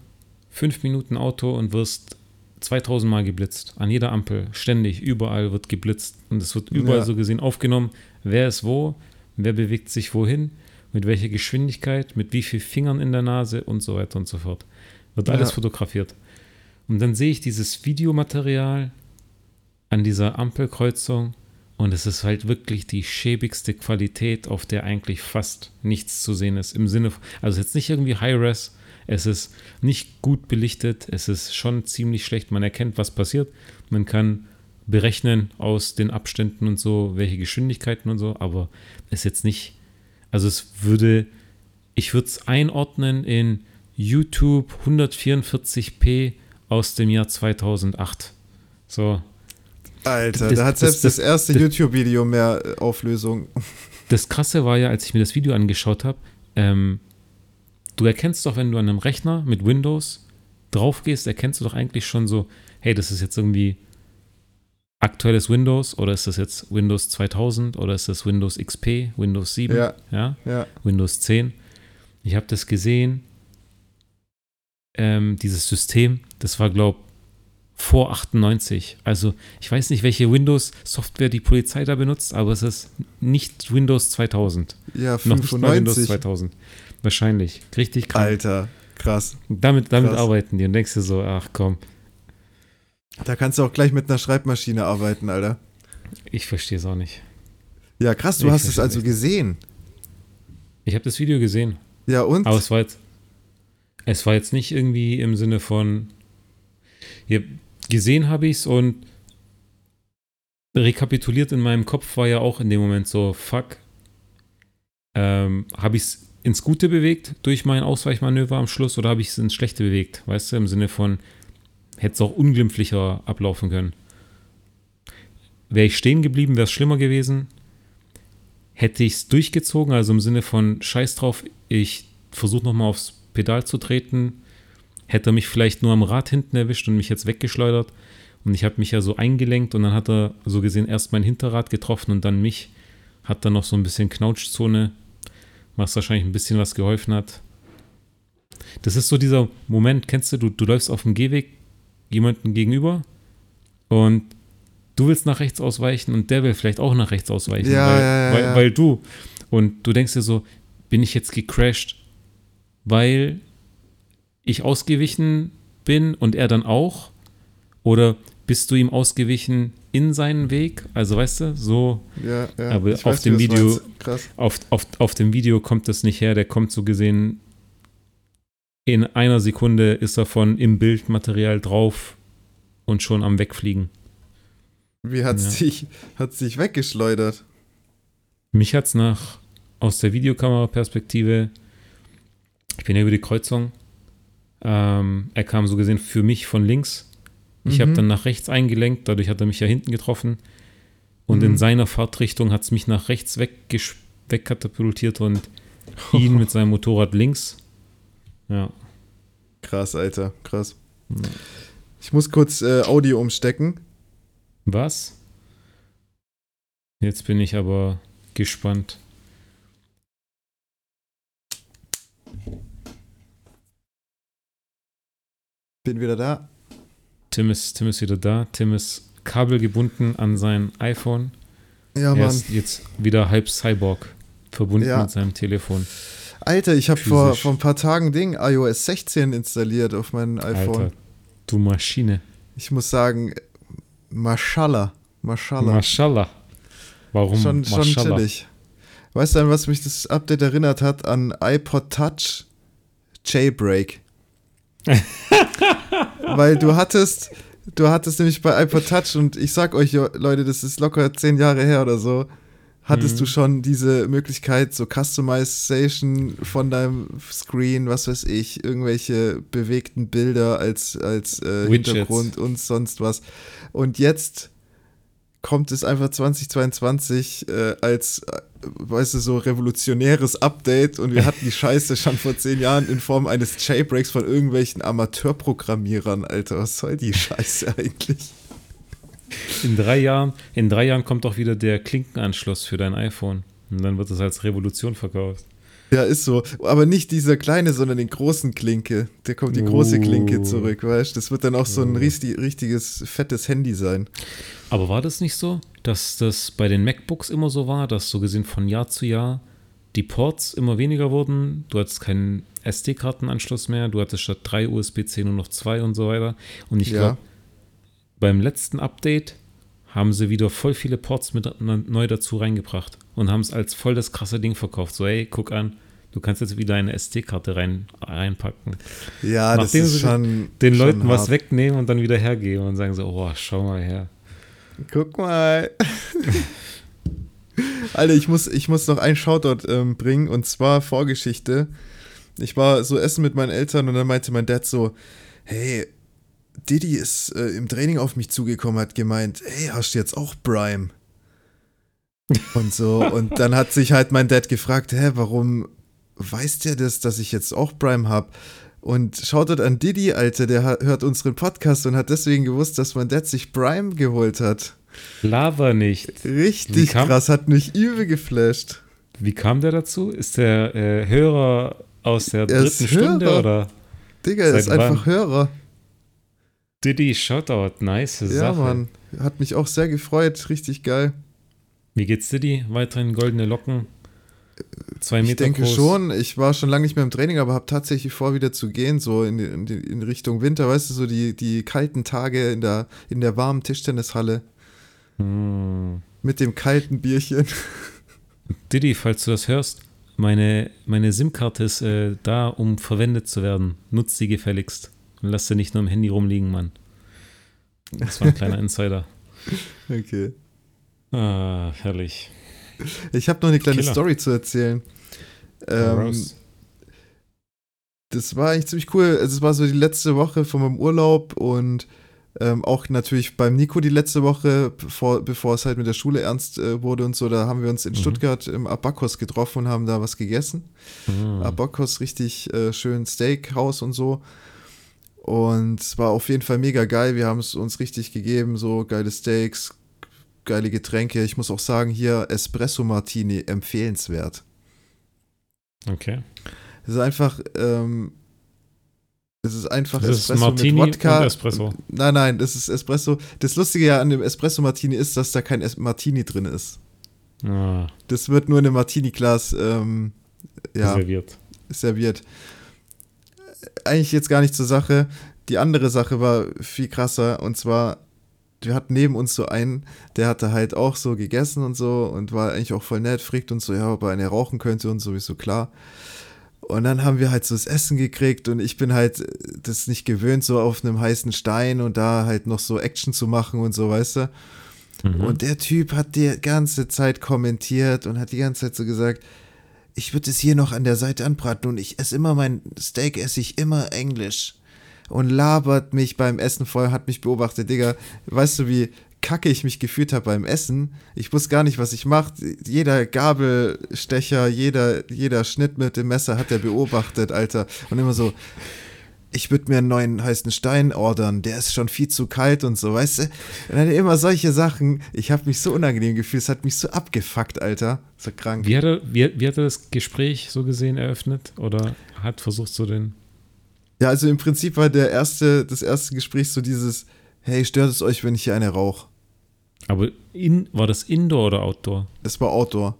fünf Minuten Auto und wirst 2000 Mal geblitzt. An jeder Ampel, ständig, überall wird geblitzt. Und es wird überall
Ja.
so gesehen aufgenommen, wer ist wo, wer bewegt sich wohin, mit welcher Geschwindigkeit, mit wie vielen Fingern in der Nase und so weiter und so fort. Wird alles
Ja.
fotografiert. Und dann sehe ich dieses Videomaterial an dieser Ampelkreuzung und es ist halt wirklich die schäbigste Qualität, auf der eigentlich fast nichts zu sehen ist. Im Sinne, von- also jetzt nicht irgendwie High-Res, es ist nicht gut belichtet, es ist schon ziemlich schlecht. Man erkennt, was passiert. Man kann berechnen aus den Abständen und so, welche Geschwindigkeiten und so, aber es ist jetzt nicht, also es würde, ich würde es einordnen in YouTube 144p aus dem Jahr 2008. So,
Alter,
das-
da hat selbst das,
das-
erste
das-
YouTube-Video mehr äh, Auflösung. <laughs>
Das Krasse war ja, als ich mir das Video angeschaut habe, ähm, du erkennst doch, wenn du an einem Rechner mit Windows drauf gehst, erkennst du doch eigentlich schon so, hey, das ist jetzt irgendwie aktuelles Windows oder ist das jetzt Windows 2000 oder ist das Windows XP, Windows 7,
Ja.
ja?
Ja.
Windows 10. Ich habe das gesehen, ähm, dieses System, das war, glaube vor 98. Also ich weiß nicht, welche Windows-Software die Polizei da benutzt, aber es ist nicht Windows 2000.
Ja,
Noch nicht mal Windows
95.
2000. Wahrscheinlich. Richtig krank.
Alter, krass.
Damit, damit
Krass.
arbeiten die und denkst dir so, ach komm,
Da kannst du auch gleich mit einer Schreibmaschine arbeiten, Alter.
ich verstehe es auch nicht.
Ja, krass, du
Ich
hast es also
nicht.
gesehen.
Ich habe das Video gesehen,
Ja, und?
aber es war jetzt, es war jetzt nicht irgendwie im Sinne von, ja, gesehen habe ich es und rekapituliert in meinem Kopf war ja auch in dem Moment so, fuck, ähm, habe ich es ins Gute bewegt durch mein Ausweichmanöver am Schluss oder habe ich es ins Schlechte bewegt? Weißt du, im Sinne von, hätte es auch unglimpflicher ablaufen können. Wäre ich stehen geblieben, wäre es schlimmer gewesen. Hätte ich es durchgezogen, also im Sinne von Scheiß drauf, ich versuche nochmal aufs Pedal zu treten, hätte er mich vielleicht nur am Rad hinten erwischt und mich jetzt weggeschleudert. Und ich habe mich ja so eingelenkt und dann hat er so gesehen erst mein Hinterrad getroffen und dann mich. Hat dann noch so ein bisschen Knautschzone, was wahrscheinlich ein bisschen was geholfen hat. Das ist so dieser Moment, kennst du, du, du läufst auf dem Gehweg jemanden gegenüber und du willst nach rechts ausweichen und der will vielleicht auch nach rechts ausweichen,
Ja,
weil,
ja, ja,
weil, weil du. Und du denkst dir so, bin ich jetzt gecrashed, weil ich ausgewichen bin und er dann auch? Oder bist du ihm ausgewichen in seinen Weg? Also weißt du, so
ja, ja.
aber
ich
auf
weiß,
dem Video- auf, auf, auf dem Video kommt das nicht her, der kommt so gesehen in einer Sekunde ist er von im Bildmaterial drauf und schon am Wegfliegen.
Wie hat's
Ja.
dich, hat's dich weggeschleudert?
Mich hat's nach aus der Videokameraperspektive, ich bin ja über die Kreuzung Ähm, er kam so gesehen für mich von links. Ich
Mhm.
habe dann nach rechts eingelenkt, dadurch hat er mich ja hinten getroffen. Und
Mhm.
in seiner Fahrtrichtung hat es mich nach rechts wegkatapultiert und <laughs> ihn mit seinem Motorrad links. Ja.
Krass, Alter, krass. Ich muss kurz äh, Audio umstecken.
Was? Jetzt bin ich aber gespannt.
Bin wieder da.
Tim ist, Tim ist wieder da. Tim ist kabelgebunden an sein iPhone.
Ja,
er
Mann.
ist jetzt wieder halb Cyborg, verbunden
Ja.
mit seinem Telefon.
Alter, ich habe vor, vor ein paar Tagen Ding iOS 16 installiert auf meinem iPhone.
Alter, du Maschine.
Ich muss sagen, Mashallah. Mashallah.
Mashallah. Warum
schon, schon
Mashallah?
chillig. Weißt du, an was mich das Update erinnert hat? An iPod Touch Jailbreak. <laughs> Weil du hattest, du hattest nämlich bei iPod Touch und ich sag euch, Leute, das ist locker zehn Jahre her oder so, hattest
Mhm.
du schon diese Möglichkeit, so Customization von deinem Screen, was weiß ich, irgendwelche bewegten Bilder als, als äh. Hintergrund und sonst was. Und jetzt kommt es einfach 2022 äh, als, äh, weißt du, so revolutionäres Update und wir hatten die Scheiße schon vor zehn Jahren in Form eines Jailbreaks von irgendwelchen Amateurprogrammierern, Alter. Was soll die Scheiße eigentlich?
In drei Jahren, in drei Jahren kommt auch wieder der Klinkenanschluss für dein iPhone. Und dann wird es als Revolution verkauft.
Ja, ist so. Aber nicht dieser kleine, sondern den großen Klinke. Der kommt die große Klinke
Oh.
zurück, weißt du? Das wird dann auch so ein richtig, richtiges, fettes Handy sein.
Aber war das nicht so, dass das bei den MacBooks immer so war, dass so gesehen von Jahr zu Jahr die Ports immer weniger wurden? Du hattest keinen SD-Kartenanschluss mehr, du hattest statt drei USB-C nur noch zwei und so weiter. Und ich
Ja.
glaube, beim letzten Update haben sie wieder voll viele Ports mit neu dazu reingebracht und haben es als voll das krasse Ding verkauft. So, ey, guck an, du kannst jetzt wieder eine SD-Karte rein, reinpacken.
Ja, das
Nachdem
ist
sie
schon.
Den
schon
Leuten was
hart.
wegnehmen und dann wieder hergeben und sagen so, oh, schau mal her.
Guck mal. <laughs> Alter, ich muss, ich muss noch einen Shoutout ähm, bringen und zwar Vorgeschichte. Ich war so essen mit meinen Eltern und dann meinte mein Dad so: Hey, Diddy ist äh, im Training auf mich zugekommen, hat gemeint: Hey, hast du jetzt auch Prime? Und so. <laughs> Und dann hat sich halt mein Dad gefragt: Hä, warum weiß der das, dass ich jetzt auch Prime habe? Und Shoutout an Diddy, Alter, der hat, hört unseren Podcast und hat deswegen gewusst, dass mein Dad sich Prime geholt hat.
Lava nicht.
Richtig
kam-
krass, hat mich übel geflasht.
Wie kam der dazu? Ist der äh, Hörer aus der
Er ist
dritten Stunde
Hörer.
oder
Digga, er ist einfach
wann?
Hörer.
Diddy Shoutout? Nice Sache.
Ja, Mann. Hat mich auch sehr gefreut. Richtig geil.
Wie geht's Diddy? Weiterhin goldene Locken? Zwei Meter
Ich denke
groß.
schon. Ich war schon lange nicht mehr im Training, aber habe tatsächlich vor, wieder zu gehen, so in, in, in Richtung Winter. Weißt du, so die, die kalten Tage in der, in der warmen Tischtennishalle
Hm.
mit dem kalten Bierchen.
Diddy, falls du das hörst, meine, meine SIM-Karte ist äh, da, um verwendet zu werden. Nutz sie gefälligst. Und lass sie nicht nur im Handy rumliegen, Mann. Das war ein kleiner <laughs> Insider.
Okay.
Ah, herrlich.
Ich habe noch eine kleine
Killer.
Story zu erzählen. Ähm, das war eigentlich ziemlich cool. Also es war so die letzte Woche von meinem Urlaub und ähm, auch natürlich beim Nico die letzte Woche, bevor, bevor es halt mit der Schule ernst äh, wurde und so, da haben wir uns in
Mhm.
Stuttgart im Abakos getroffen und haben da was gegessen.
Hm.
Abakos, richtig äh, schön Steakhouse und so. Und es war auf jeden Fall mega geil. Wir haben es uns richtig gegeben, so geile Steaks, geile Getränke. Ich muss auch sagen, hier Espresso Martini empfehlenswert.
Okay.
Es ist einfach, ähm, es ist einfach
Das ist
Espresso
Martini
mit Wodka.
Espresso.
Nein, nein, das ist Espresso. Das Lustige ja an dem Espresso Martini ist, dass da kein es Martini drin ist.
Ah,
Das wird nur in einem Martini-Glas ähm, ja,
serviert.
serviert. Eigentlich jetzt gar nicht zur Sache. Die andere Sache war viel krasser und zwar, wir hatten neben uns so einen, der hatte halt auch so gegessen und so und war eigentlich auch voll nett, fragt uns so, ja, ob er eine rauchen könnte und sowieso klar. Und dann haben wir halt so das Essen gekriegt und ich bin halt das nicht gewöhnt, so auf einem heißen Stein und da halt noch so Action zu machen und so, weißt du.
Mhm.
Und der Typ hat die ganze Zeit kommentiert und hat die ganze Zeit so gesagt, ich würde es hier noch an der Seite anbraten und ich esse immer mein Steak, esse ich immer Englisch. Und labert mich beim Essen voll, hat mich beobachtet, Digga. Weißt du, wie kacke ich mich gefühlt habe beim Essen? Ich wusste gar nicht, was ich mache. Jeder Gabelstecher, jeder, jeder Schnitt mit dem Messer hat er beobachtet, Alter. Und immer so, ich würde mir einen neuen heißen Stein ordern, der ist schon viel zu kalt und so, weißt du? Und dann immer solche Sachen. Ich habe mich so unangenehm gefühlt, es hat mich so abgefuckt, Alter. So krank.
Wie hat, er, wie, wie hat er das Gespräch so gesehen eröffnet oder hat versucht so den.
Ja, also im Prinzip war der erste, das erste Gespräch so dieses, hey, stört es euch, wenn ich hier eine rauche?
Aber in, war das Indoor oder Outdoor?
Das war Outdoor.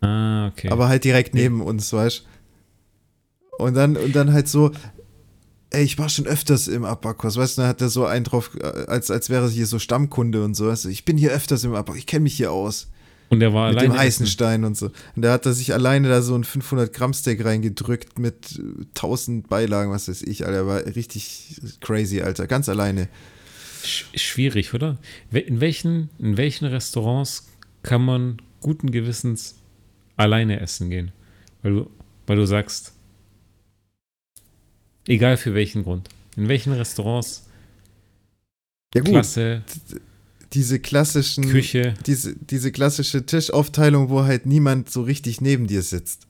Ah, okay.
Aber halt direkt neben uns, weißt du? Und dann, und dann halt so, ey, ich war schon öfters im Abakos, weißt du, dann hat er so einen drauf, äh, als, als wäre er hier so Stammkunde und so, weißt du, ich bin hier öfters im Abakos, ich kenne mich hier aus.
und er war
Mit
alleine.
dem heißen Stein und so. Und da hat er sich alleine da so ein 500 Gramm Steak reingedrückt mit äh, 1000 Beilagen, was weiß ich, Alter, war richtig crazy, Alter, ganz alleine.
Sch schwierig, oder? In welchen, in welchen Restaurants kann man guten Gewissens alleine essen gehen? Weil du, weil du sagst, egal für welchen Grund. In welchen Restaurants,
Ja gut,
Klasse,
diese klassischen
Küche.
diese, diese klassische Tischaufteilung, wo halt niemand so richtig neben dir sitzt.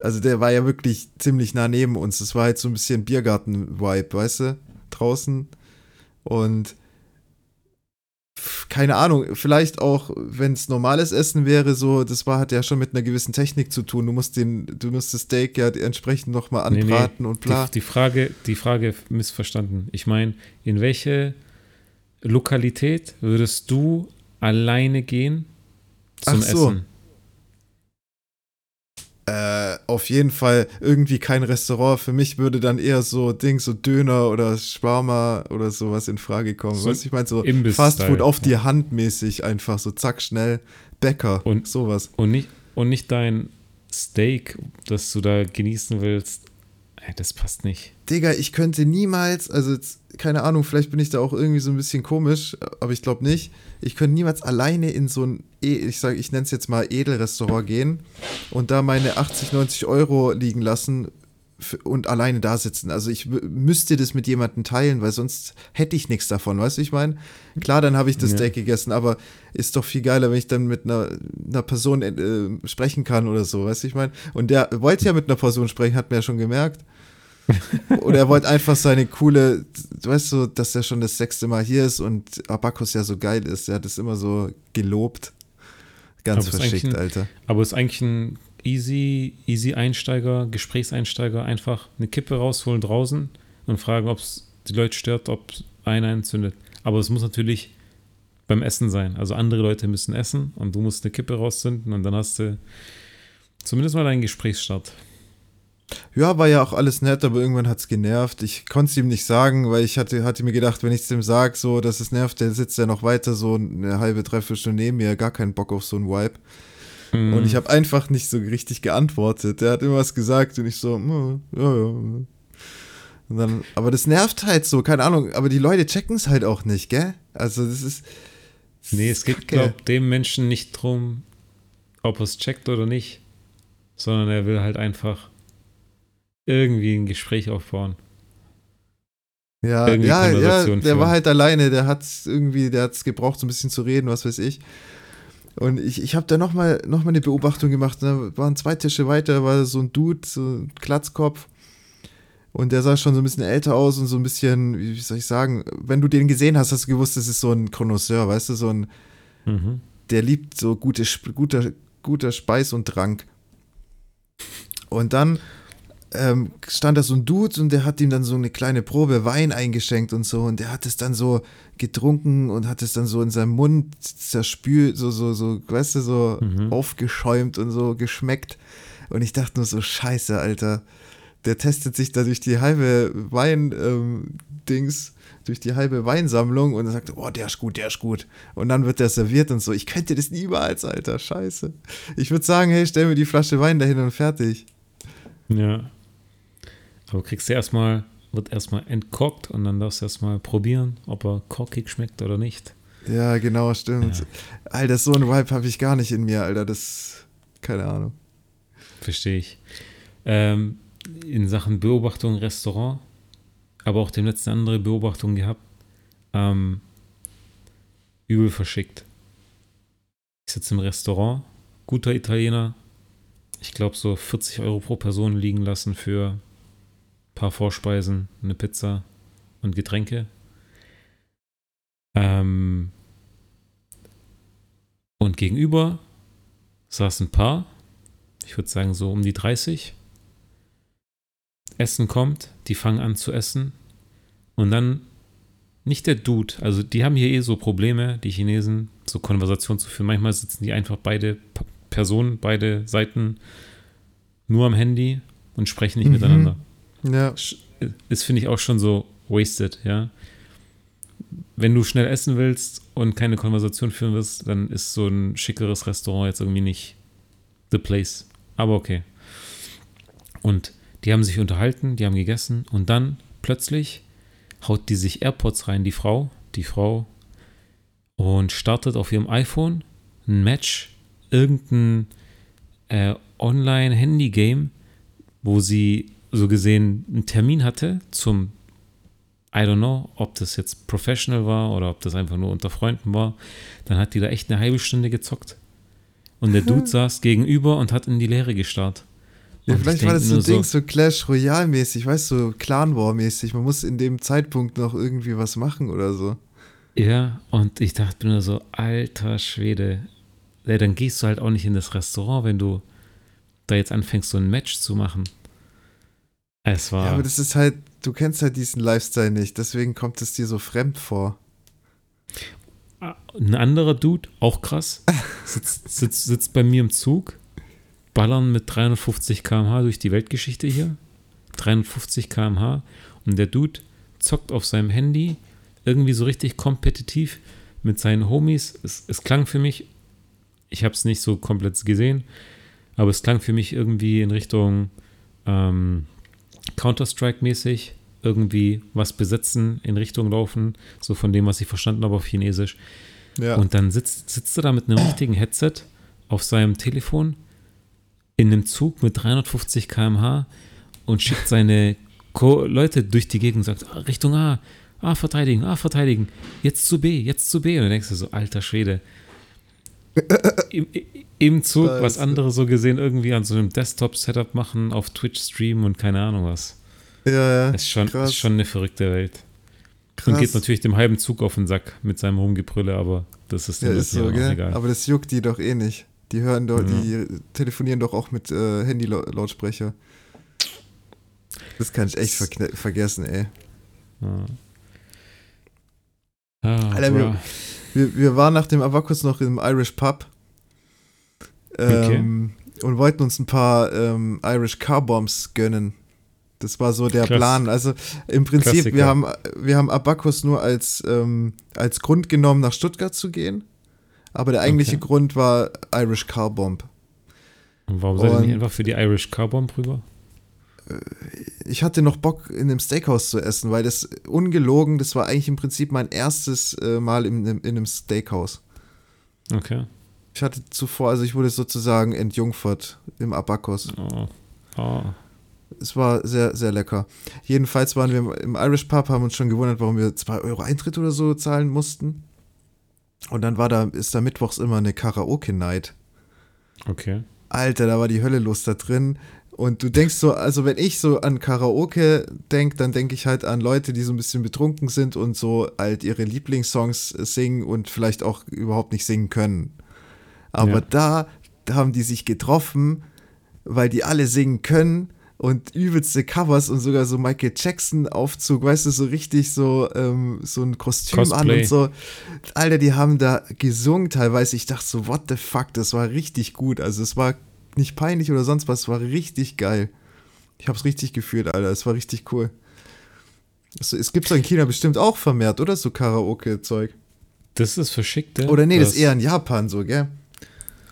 Also der war ja wirklich ziemlich nah neben uns. Das war halt so ein bisschen Biergarten-Vibe, weißt du? Draußen. Und keine Ahnung, vielleicht auch, wenn es normales Essen wäre, so, das war, hat ja schon mit einer gewissen Technik zu tun. Du musst den, du musst das Steak ja entsprechend nochmal
Nee, nee,
anbraten und bla.
Die, die, Frage, die Frage missverstanden. Ich meine, in welche Lokalität würdest du alleine gehen zum
so.
Essen?
Äh, auf jeden Fall irgendwie kein Restaurant. Für mich würde dann eher so Ding, so Döner oder Shawarma oder sowas in Frage kommen.
So
weißt ich meine so Fastfood auf die. Hand mäßig einfach so zack schnell Bäcker
Und-
sowas.
Und nicht, und nicht dein Steak, das du da genießen willst. Das passt nicht.
Digga, ich könnte niemals, also jetzt, keine Ahnung, vielleicht bin ich da auch irgendwie so ein bisschen komisch, aber ich glaube nicht. Ich könnte niemals alleine in so ein, E- ich sage, ich nenne es jetzt mal Edelrestaurant gehen und da meine 80, 90 Euro liegen lassen und alleine da sitzen. Also ich müsste das mit jemandem teilen, weil sonst hätte ich nichts davon, weißt du, ich meine? Klar, dann habe ich das
Ja.
Steak gegessen, aber ist doch viel geiler, wenn ich dann mit einer, einer Person äh, sprechen kann oder so, weißt du, ich meine? Und der wollte ja mit einer Person sprechen, hat mir ja schon gemerkt. <laughs> Oder er wollte einfach seine coole, weißt du, dass er schon das sechste Mal hier ist und Abakos ja so geil ist. Er hat es immer so gelobt. Ganz
Aber
verschickt,
ein-
Alter.
Aber ist eigentlich ein easy, easy Einsteiger, Gesprächseinsteiger, einfach eine Kippe rausholen draußen und fragen, ob es die Leute stört, ob einer entzündet. Aber es muss natürlich beim Essen sein. Also andere Leute müssen essen und du musst eine Kippe rauszünden und dann hast du zumindest mal deinen Gesprächsstart.
Ja, war ja auch alles nett, aber irgendwann hat es genervt. Ich konnte es ihm nicht sagen, weil ich hatte, hatte mir gedacht, wenn ich es dem sage, so, dass es nervt, der sitzt ja noch weiter so eine halbe, dreiviertel Stunde neben mir, gar keinen Bock auf so einen Vibe.
Mhm.
Und ich habe einfach nicht so richtig geantwortet. Der hat immer was gesagt und ich so, "Hm, ja, ja. Und dann, aber das nervt halt so, keine Ahnung, aber die Leute checken es halt auch nicht, gell? Also das ist. das
Nee, es geht, glaube dem Menschen nicht drum, ob er es checkt oder nicht, sondern er will halt einfach irgendwie ein Gespräch aufbauen.
Ja,
irgendwie
ja, ja, der war halt alleine, der hat irgendwie, der hat es gebraucht, so ein bisschen zu reden, was weiß ich. Und ich, ich habe da nochmal noch mal eine Beobachtung gemacht. Da waren zwei Tische weiter, war so ein Dude, so ein Glatzkopf. Und der sah schon so ein bisschen älter aus und so ein bisschen, wie soll ich sagen, wenn du den gesehen hast, hast du gewusst, das ist so ein Connoisseur, weißt du, so ein,
Mhm.
der liebt so gute, guter, guter Speis und Trank. Und dann ähm, stand da so ein Dude und der hat ihm dann so eine kleine Probe Wein eingeschenkt und so und der hat es dann so getrunken und hat es dann so in seinem Mund zerspült, so, so, so, weißt du, so
Mhm.
aufgeschäumt und so geschmeckt. Und ich dachte nur so, scheiße, Alter. Der testet sich da durch die halbe Wein-Dings, durch die halbe Weinsammlung und sagt, oh, der ist gut, der ist gut. Und dann wird der serviert und so. Ich könnte das niemals, Alter, scheiße. Ich würde sagen, hey, stell mir die Flasche Wein dahin und fertig.
Ja. Aber kriegst du erstmal, wird erstmal entkorkt und dann darfst du erstmal probieren, ob er korkig schmeckt oder nicht.
Ja, genau, stimmt.
Ja.
Alter, so ein Vibe habe ich gar nicht in mir, Alter. Das, keine Ahnung.
Verstehe ich. Ähm, in Sachen Beobachtung Restaurant, aber auch dem letzten andere Beobachtung gehabt. Ähm, übel verschickt. Ich sitze im Restaurant, guter Italiener. Ich glaube, so 40 Euro pro Person liegen lassen für paar Vorspeisen, eine Pizza und Getränke. Ähm, und gegenüber saß ein Paar, ich würde sagen so um die 30. Essen kommt, die fangen an zu essen und dann nicht der Dude, also die haben hier eh so Probleme, die Chinesen, so Konversation zu führen. Manchmal sitzen die einfach beide Personen, beide Seiten nur am Handy und sprechen nicht mhm. miteinander.
Ja.
Ist, finde ich, auch schon so wasted, ja. Wenn du schnell essen willst und keine Konversation führen willst, dann ist so ein schickeres Restaurant jetzt irgendwie nicht the place. Aber okay. Und die haben sich unterhalten, die haben gegessen und dann plötzlich haut die sich AirPods rein, die Frau, die Frau, und startet auf ihrem iPhone ein Match, irgendein äh, Online-Handy-Game, wo sie so gesehen einen Termin hatte zum, I don't know, ob das jetzt professional war oder ob das einfach nur unter Freunden war. Dann hat die da echt eine halbe Stunde gezockt. Und der Dude <laughs> saß gegenüber und hat in die Leere gestarrt.
Ja, vielleicht war das so ein Ding, so Clash Royale-mäßig, weißt du, so Clan War-mäßig. Man muss in dem Zeitpunkt noch irgendwie was machen oder so.
Ja, und ich dachte nur so, alter Schwede. Ja, dann gehst du halt auch nicht in das Restaurant, wenn du da jetzt anfängst, so ein Match zu machen. Es war.
Ja, aber das ist halt, du kennst halt diesen Lifestyle nicht, deswegen kommt es dir so fremd vor.
Ah, ein anderer Dude, auch krass, <laughs> sitzt, sitzt, sitzt bei mir im Zug ballern mit 350 km/h durch die Weltgeschichte hier. 350 km/h. Und der Dude zockt auf seinem Handy irgendwie so richtig kompetitiv mit seinen Homies. Es, es klang für mich, ich habe es nicht so komplett gesehen, aber es klang für mich irgendwie in Richtung ähm, Counter-Strike-mäßig. Irgendwie was besetzen, in Richtung laufen, so von dem, was ich verstanden habe auf Chinesisch. Ja. Und dann sitzt, sitzt er da mit einem richtigen Headset auf seinem Telefon in einem Zug mit 350 km/h und schickt seine Co Leute durch die Gegend und sagt, ah, Richtung A, A verteidigen, A verteidigen, jetzt zu B, jetzt zu B. Und dann denkst du so, alter Schwede. <laughs> Im, Im Zug, was andere so gesehen irgendwie an so einem Desktop-Setup machen, auf Twitch streamen und keine Ahnung was.
Ja, ja.
Ist schon, ist schon eine verrückte Welt. Krass. Und geht natürlich dem halben Zug auf den Sack mit seinem Rumgebrülle, aber das ist,
ja, ist so, egal. Aber das juckt die doch eh nicht. Die hören doch, ja. die telefonieren doch auch mit äh, Handy-Lautsprecher. Das kann ich echt ver vergessen, ey. Ja. Ah, Alter, wir, wir, waren nach dem Avakus noch im Irish Pub ähm, okay. und wollten uns ein paar ähm, Irish Car Bombs gönnen. Das war so der Klass. Plan. Also im Prinzip, wir haben, wir haben Abacus nur als, ähm, als Grund genommen, nach Stuttgart zu gehen. Aber der eigentliche okay. Grund war Irish Car Bomb.
Und warum seid ihr nicht einfach für die Irish Car Bomb rüber?
Äh, ich hatte noch Bock, in einem Steakhouse zu essen, weil das ungelogen, das war eigentlich im Prinzip mein erstes äh, Mal in, in, in einem Steakhouse.
Okay.
Ich hatte zuvor, also ich wurde sozusagen entjungfert im Abakos. Oh. oh. Es war sehr, sehr lecker. Jedenfalls waren wir im Irish Pub, haben uns schon gewundert, warum wir 2 Euro Eintritt oder so zahlen mussten. Und dann war da, ist da mittwochs immer eine Karaoke-Night.
Okay.
Alter, da war die Hölle los da drin. Und du denkst so, also wenn ich so an Karaoke denke, dann denke ich halt an Leute, die so ein bisschen betrunken sind und so halt ihre Lieblingssongs singen und vielleicht auch überhaupt nicht singen können. Aber ja. da, da haben die sich getroffen, weil die alle singen können und übelste Covers und sogar so Michael Jackson-Aufzug, weißt du, so richtig so, ähm, so ein Kostüm Cosplay. an und so. Alter, die haben da gesungen teilweise. Ich dachte so, what the fuck, das war richtig gut. Also es war nicht peinlich oder sonst was, es war richtig geil. Ich hab's richtig gefühlt, Alter, es war richtig cool. Also, es gibt so in China bestimmt auch vermehrt, oder? So Karaoke-Zeug.
Das ist verschickt,
Oder nee, das ist eher in Japan so, gell?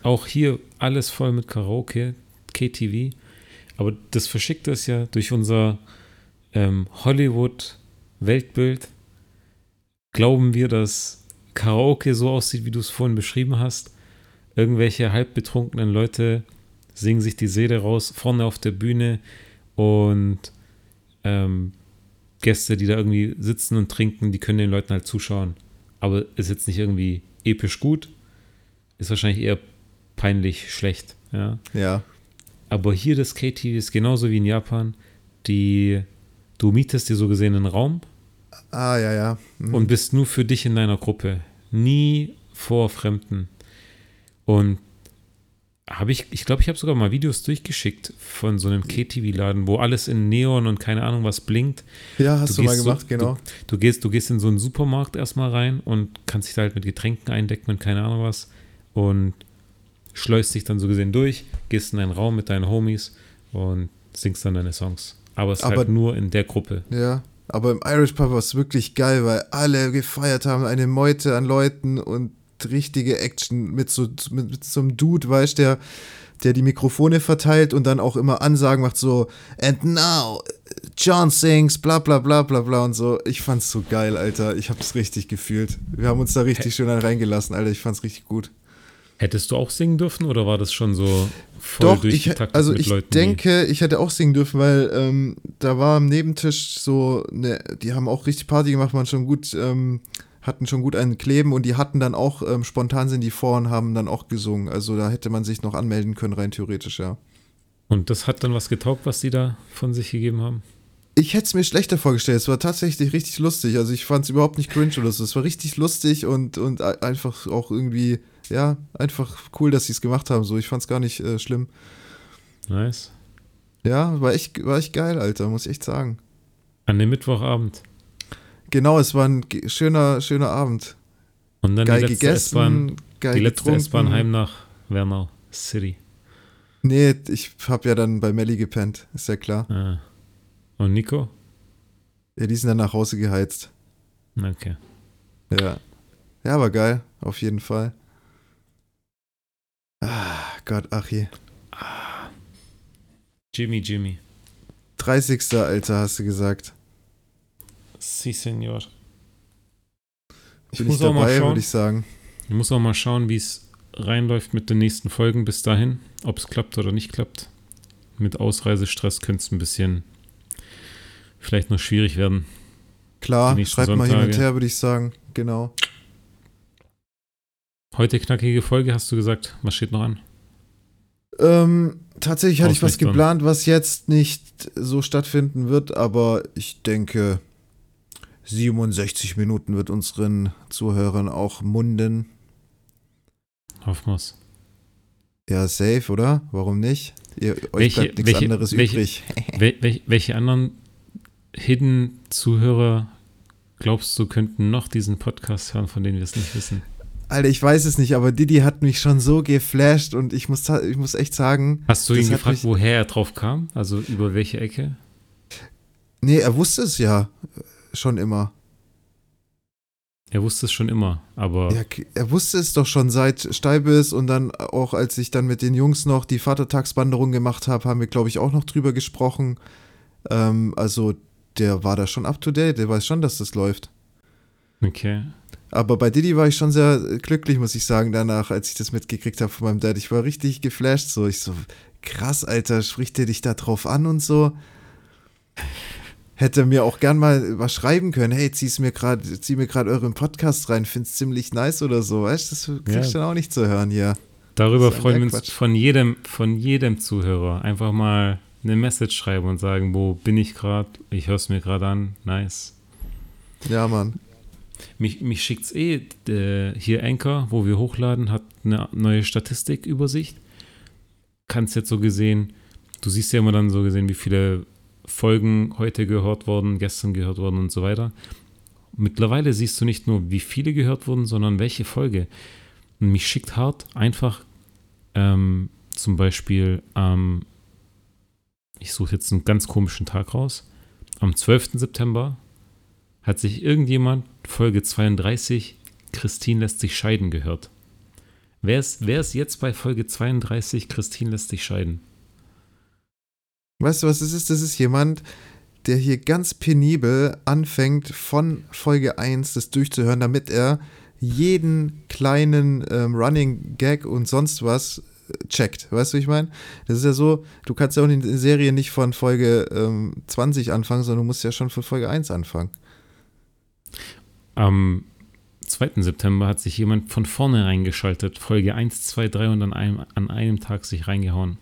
Auch hier alles voll mit Karaoke, KTV. Aber das Verschickte ist ja durch unser ähm, Hollywood-Weltbild, glauben wir, dass Karaoke so aussieht, wie du es vorhin beschrieben hast. Irgendwelche halbbetrunkenen Leute singen sich die Seele raus, vorne auf der Bühne und ähm, Gäste, die da irgendwie sitzen und trinken, die können den Leuten halt zuschauen. Aber ist jetzt nicht irgendwie episch gut, ist wahrscheinlich eher peinlich schlecht. Ja.
Ja.
Aber hier das KTV ist genauso wie in Japan. Die, du mietest dir so gesehen einen Raum
Ah, ja, ja. Mhm.
und bist nur für dich in deiner Gruppe. Nie vor Fremden. Und habe ich, ich glaube, ich habe sogar mal Videos durchgeschickt von so einem KTV-Laden, wo alles in Neon und keine Ahnung was blinkt.
ja, hast du, mal
gehst
gemacht,
so,
genau.
Du, du, gehst, du gehst in so einen Supermarkt erstmal rein und kannst dich da halt mit Getränken eindecken und keine Ahnung was. Und schleust dich dann so gesehen durch, gehst in einen Raum mit deinen Homies und singst dann deine Songs. Aber es ist
Aber-
halt nur in der Gruppe.
Ja. Aber im Irish Pub war es wirklich geil, weil alle gefeiert haben, eine Meute an Leuten und richtige Action mit so, mit, mit so einem Dude, weißt der, der die Mikrofone verteilt und dann auch immer Ansagen macht, so, and now, John sings, bla bla bla bla bla und so. Ich fand's so geil, Alter. Ich hab's richtig gefühlt. Wir haben uns da richtig schön reingelassen, Alter. Ich fand's richtig gut.
Hättest du auch singen dürfen oder war das schon so voll
Doch, ich, also ich
Leuten?
denke, ich hätte auch singen dürfen, weil ähm, da war am Nebentisch so, ne, die haben auch richtig Party gemacht, waren schon gut, ähm, hatten schon gut einen Kleben und die hatten dann auch, ähm, spontan sind die vor und haben dann auch gesungen. Also da hätte man sich noch anmelden können, rein theoretisch, ja.
und das hat dann was getaugt, was die da von sich gegeben haben?
Ich hätte es mir schlechter vorgestellt. Es war tatsächlich richtig lustig. Also ich fand es überhaupt nicht cringe oder so. Es war richtig lustig und, und einfach auch irgendwie, ja, einfach cool, dass sie es gemacht haben. So, ich fand es gar nicht äh, schlimm.
Nice.
Ja, war echt, war echt geil, Alter, muss ich echt sagen.
An dem Mittwochabend.
Genau, es war ein schöner, schöner Abend.
Und dann
Geil
die letzte
gegessen, geil
die letzte. S-Bahn heim nach Wernau City.
Nee, ich hab ja dann bei Melli gepennt, ist ja klar.
Ah. Und Nico?
Ja, die sind dann nach Hause geheizt.
Okay.
Ja. Ja, war geil, auf jeden Fall. Ah, Gott, Achi.
Jimmy, Jimmy.
30. Alter, hast du gesagt.
Si, Senor. Ich
Bin
muss
ich
auch mal
dabei,
schauen.
würde ich sagen.
Ich muss auch mal schauen, wie es reinläuft mit den nächsten Folgen bis dahin. Ob es klappt oder nicht klappt. Mit Ausreisestress könnte es ein bisschen vielleicht noch schwierig werden.
Klar, schreibt mal hin und
Sonntage.
her, würde ich sagen. Genau.
Heute knackige Folge, hast du gesagt. Was steht noch an?
Ähm, tatsächlich hatte ich was geplant, was jetzt nicht so stattfinden wird, aber ich denke, 67 Minuten wird unseren Zuhörern auch munden.
Hoffen wir's.
Ja, safe, oder? Warum nicht? Ihr, euch
Welche-
bleibt nichts
welche-
anderes
welche-
übrig. <laughs>
Wel wel welche anderen Hidden-Zuhörer glaubst du könnten noch diesen Podcast hören, von denen wir es nicht wissen?
Alter, ich weiß es nicht, aber Didi hat mich schon so geflasht und ich muss, ich muss echt sagen,
Hast du ihn gefragt, woher er drauf kam? Also über welche Ecke?
nee, er wusste es ja schon immer.
Er wusste es schon immer, aber
k- er wusste es doch schon seit Steibes und dann auch, als ich dann mit den Jungs noch die Vatertagswanderung gemacht habe, haben wir, glaube ich, auch noch drüber gesprochen. Ähm, also, der war da schon up to date, der weiß schon, dass das läuft.
okay.
Aber bei Diddy war ich schon sehr glücklich, muss ich sagen, danach, als ich das mitgekriegt habe von meinem Dad. Ich war richtig geflasht, so. Ich so, krass, Alter, spricht der dich da drauf an und so? Hätte mir auch gern mal was schreiben können. Hey, zieh's mir grad, zieh mir gerade euren Podcast rein, find's ziemlich nice oder so. Weißt du, das kriegst du dann auch nicht zu hören hier.
Darüber freuen wir uns
Quatsch.
von jedem, von jedem Zuhörer. Einfach mal eine Message schreiben und sagen, wo bin ich gerade? Ich höre es mir gerade an. Nice.
Ja, Mann.
Mich, mich schickt es eh, äh, hier Anchor, wo wir hochladen, hat eine neue Statistikübersicht. Kannst jetzt so gesehen, du siehst ja immer dann so gesehen, wie viele Folgen heute gehört wurden, gestern gehört wurden und so weiter. Mittlerweile siehst du nicht nur, wie viele gehört wurden, sondern welche Folge. Und mich schickt hart einfach ähm, zum Beispiel am, ich suche jetzt einen ganz komischen Tag raus, am 12. September hat sich irgendjemand Folge 32 Christine lässt sich scheiden gehört. Wer ist, wer ist jetzt bei Folge 32 Christine lässt sich scheiden?
Weißt du, was es ist? Das ist jemand, der hier ganz penibel anfängt, von Folge 1 das durchzuhören, damit er jeden kleinen ähm, Running Gag und sonst was checkt. Weißt du, ich meine? Das ist ja so, du kannst ja auch eine Serie nicht von Folge ähm, 20 anfangen, sondern du musst ja schon von Folge 1 anfangen.
Am 2. September hat sich jemand von vorne reingeschaltet. Folge 1, 2, 3 und an einem, an einem Tag sich reingehauen.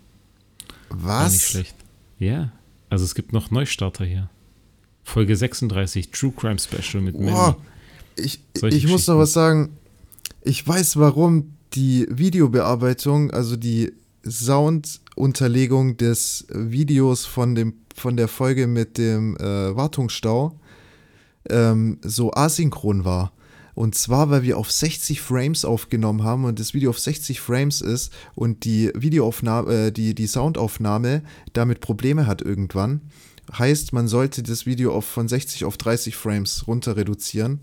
War nicht
Was?
schlecht. Ja. Also es gibt noch Neustarter hier. Folge 36, True Crime Special mit.
Boah, ich, ich muss noch was sagen. Ich weiß, warum die Videobearbeitung, also die Soundunterlegung des Videos von, dem, von der Folge mit dem äh, Wartungsstau ähm, so asynchron war. Und zwar, weil wir auf 60 Frames aufgenommen haben und das Video auf 60 Frames ist und die Videoaufnahme, äh, die, die Soundaufnahme damit Probleme hat irgendwann. Heißt, man sollte das Video auf, von 60 auf 30 Frames runter reduzieren.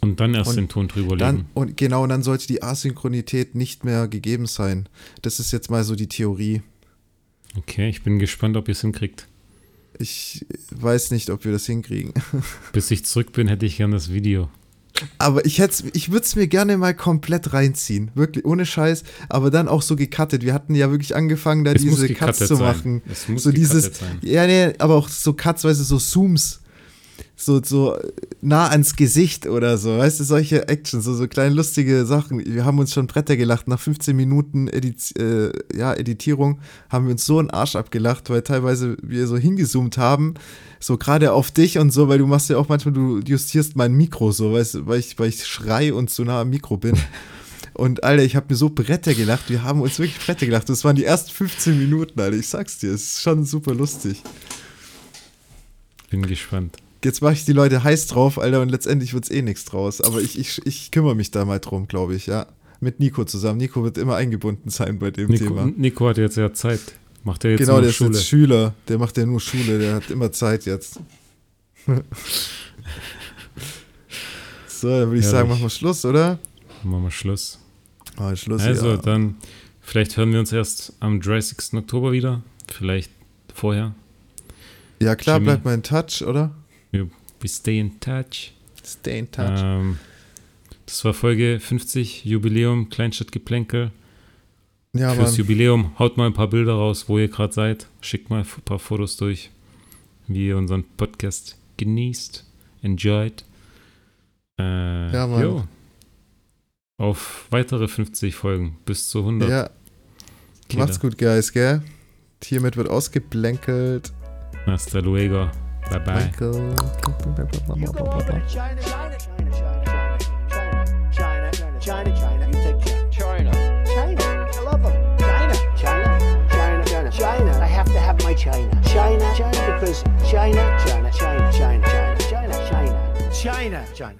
Und dann erst
Und
den Ton drüber legen.
und genau, und dann sollte die Asynchronität nicht mehr gegeben sein. Das ist jetzt mal so die Theorie.
Okay, ich bin gespannt, ob ihr es hinkriegt.
Ich weiß nicht, ob wir das hinkriegen. <laughs>
Bis ich zurück bin, hätte ich gern das Video.
Aber ich hätte ich würde es mir gerne mal komplett reinziehen. Wirklich, ohne Scheiß. Aber dann auch so gecuttet. Wir hatten ja wirklich angefangen, da
Es
diese Cuts zu
sein.
machen.
Es muss
so dieses.
sein.
Ja, nee, aber auch so Cuts, weißt du, so Zooms. So, so nah ans Gesicht oder so, weißt du, solche Action, so, so kleine lustige Sachen. Wir haben uns schon Bretter gelacht. Nach 15 Minuten Edit äh, ja, Editierung haben wir uns so einen Arsch abgelacht, weil teilweise wir so hingezoomt haben, so gerade auf dich und so, weil du machst ja auch manchmal, du justierst mein Mikro so, weißt du, weil ich, weil ich schrei und zu nah am Mikro bin. Und Alter, ich habe mir so Bretter gelacht. Wir haben uns wirklich Bretter gelacht. Das waren die ersten 15 Minuten, Alter. Ich sag's dir, es ist schon super lustig.
Bin gespannt.
Jetzt mache ich die Leute heiß drauf, Alter, und letztendlich wird's eh nichts draus. Aber ich, ich, ich kümmere mich da mal drum, glaube ich, ja. Mit Nico zusammen. Nico wird immer eingebunden sein bei dem
Nico,
Thema.
Nico hat jetzt ja Zeit. Macht er jetzt
Genau,
nur
der ist
Schule.
jetzt Schüler. Der macht ja nur Schule, der hat immer Zeit jetzt. <laughs> so, dann würde ich sagen,
Herrlich.
machen wir Schluss, oder?
Machen wir Schluss.
Ah, Schluss,
Also,
ja.
dann, vielleicht hören wir uns erst am 30. Oktober wieder. Vielleicht vorher.
Ja, klar,
Jimmy.
bleibt mal in Touch, oder?
We stay in touch.
Stay in touch.
Ähm, das war Folge 50, Jubiläum, Kleinstadtgeplänkel.
ja,
Fürs
Mann.
Jubiläum haut mal ein paar Bilder raus, wo ihr gerade seid. Schickt mal ein paar Fotos durch, wie ihr unseren Podcast genießt, enjoyed. Äh,
Ja, Mann.
jo. Auf weitere 50 Folgen bis zu 100.
Ja,
Killer.
macht's gut, Guys, gell? Hiermit wird ausgeblänkelt.
Hasta luego. Bye bye.
China. I have to have my China. China, China, because China, China, China, China, China, China, China, China, China.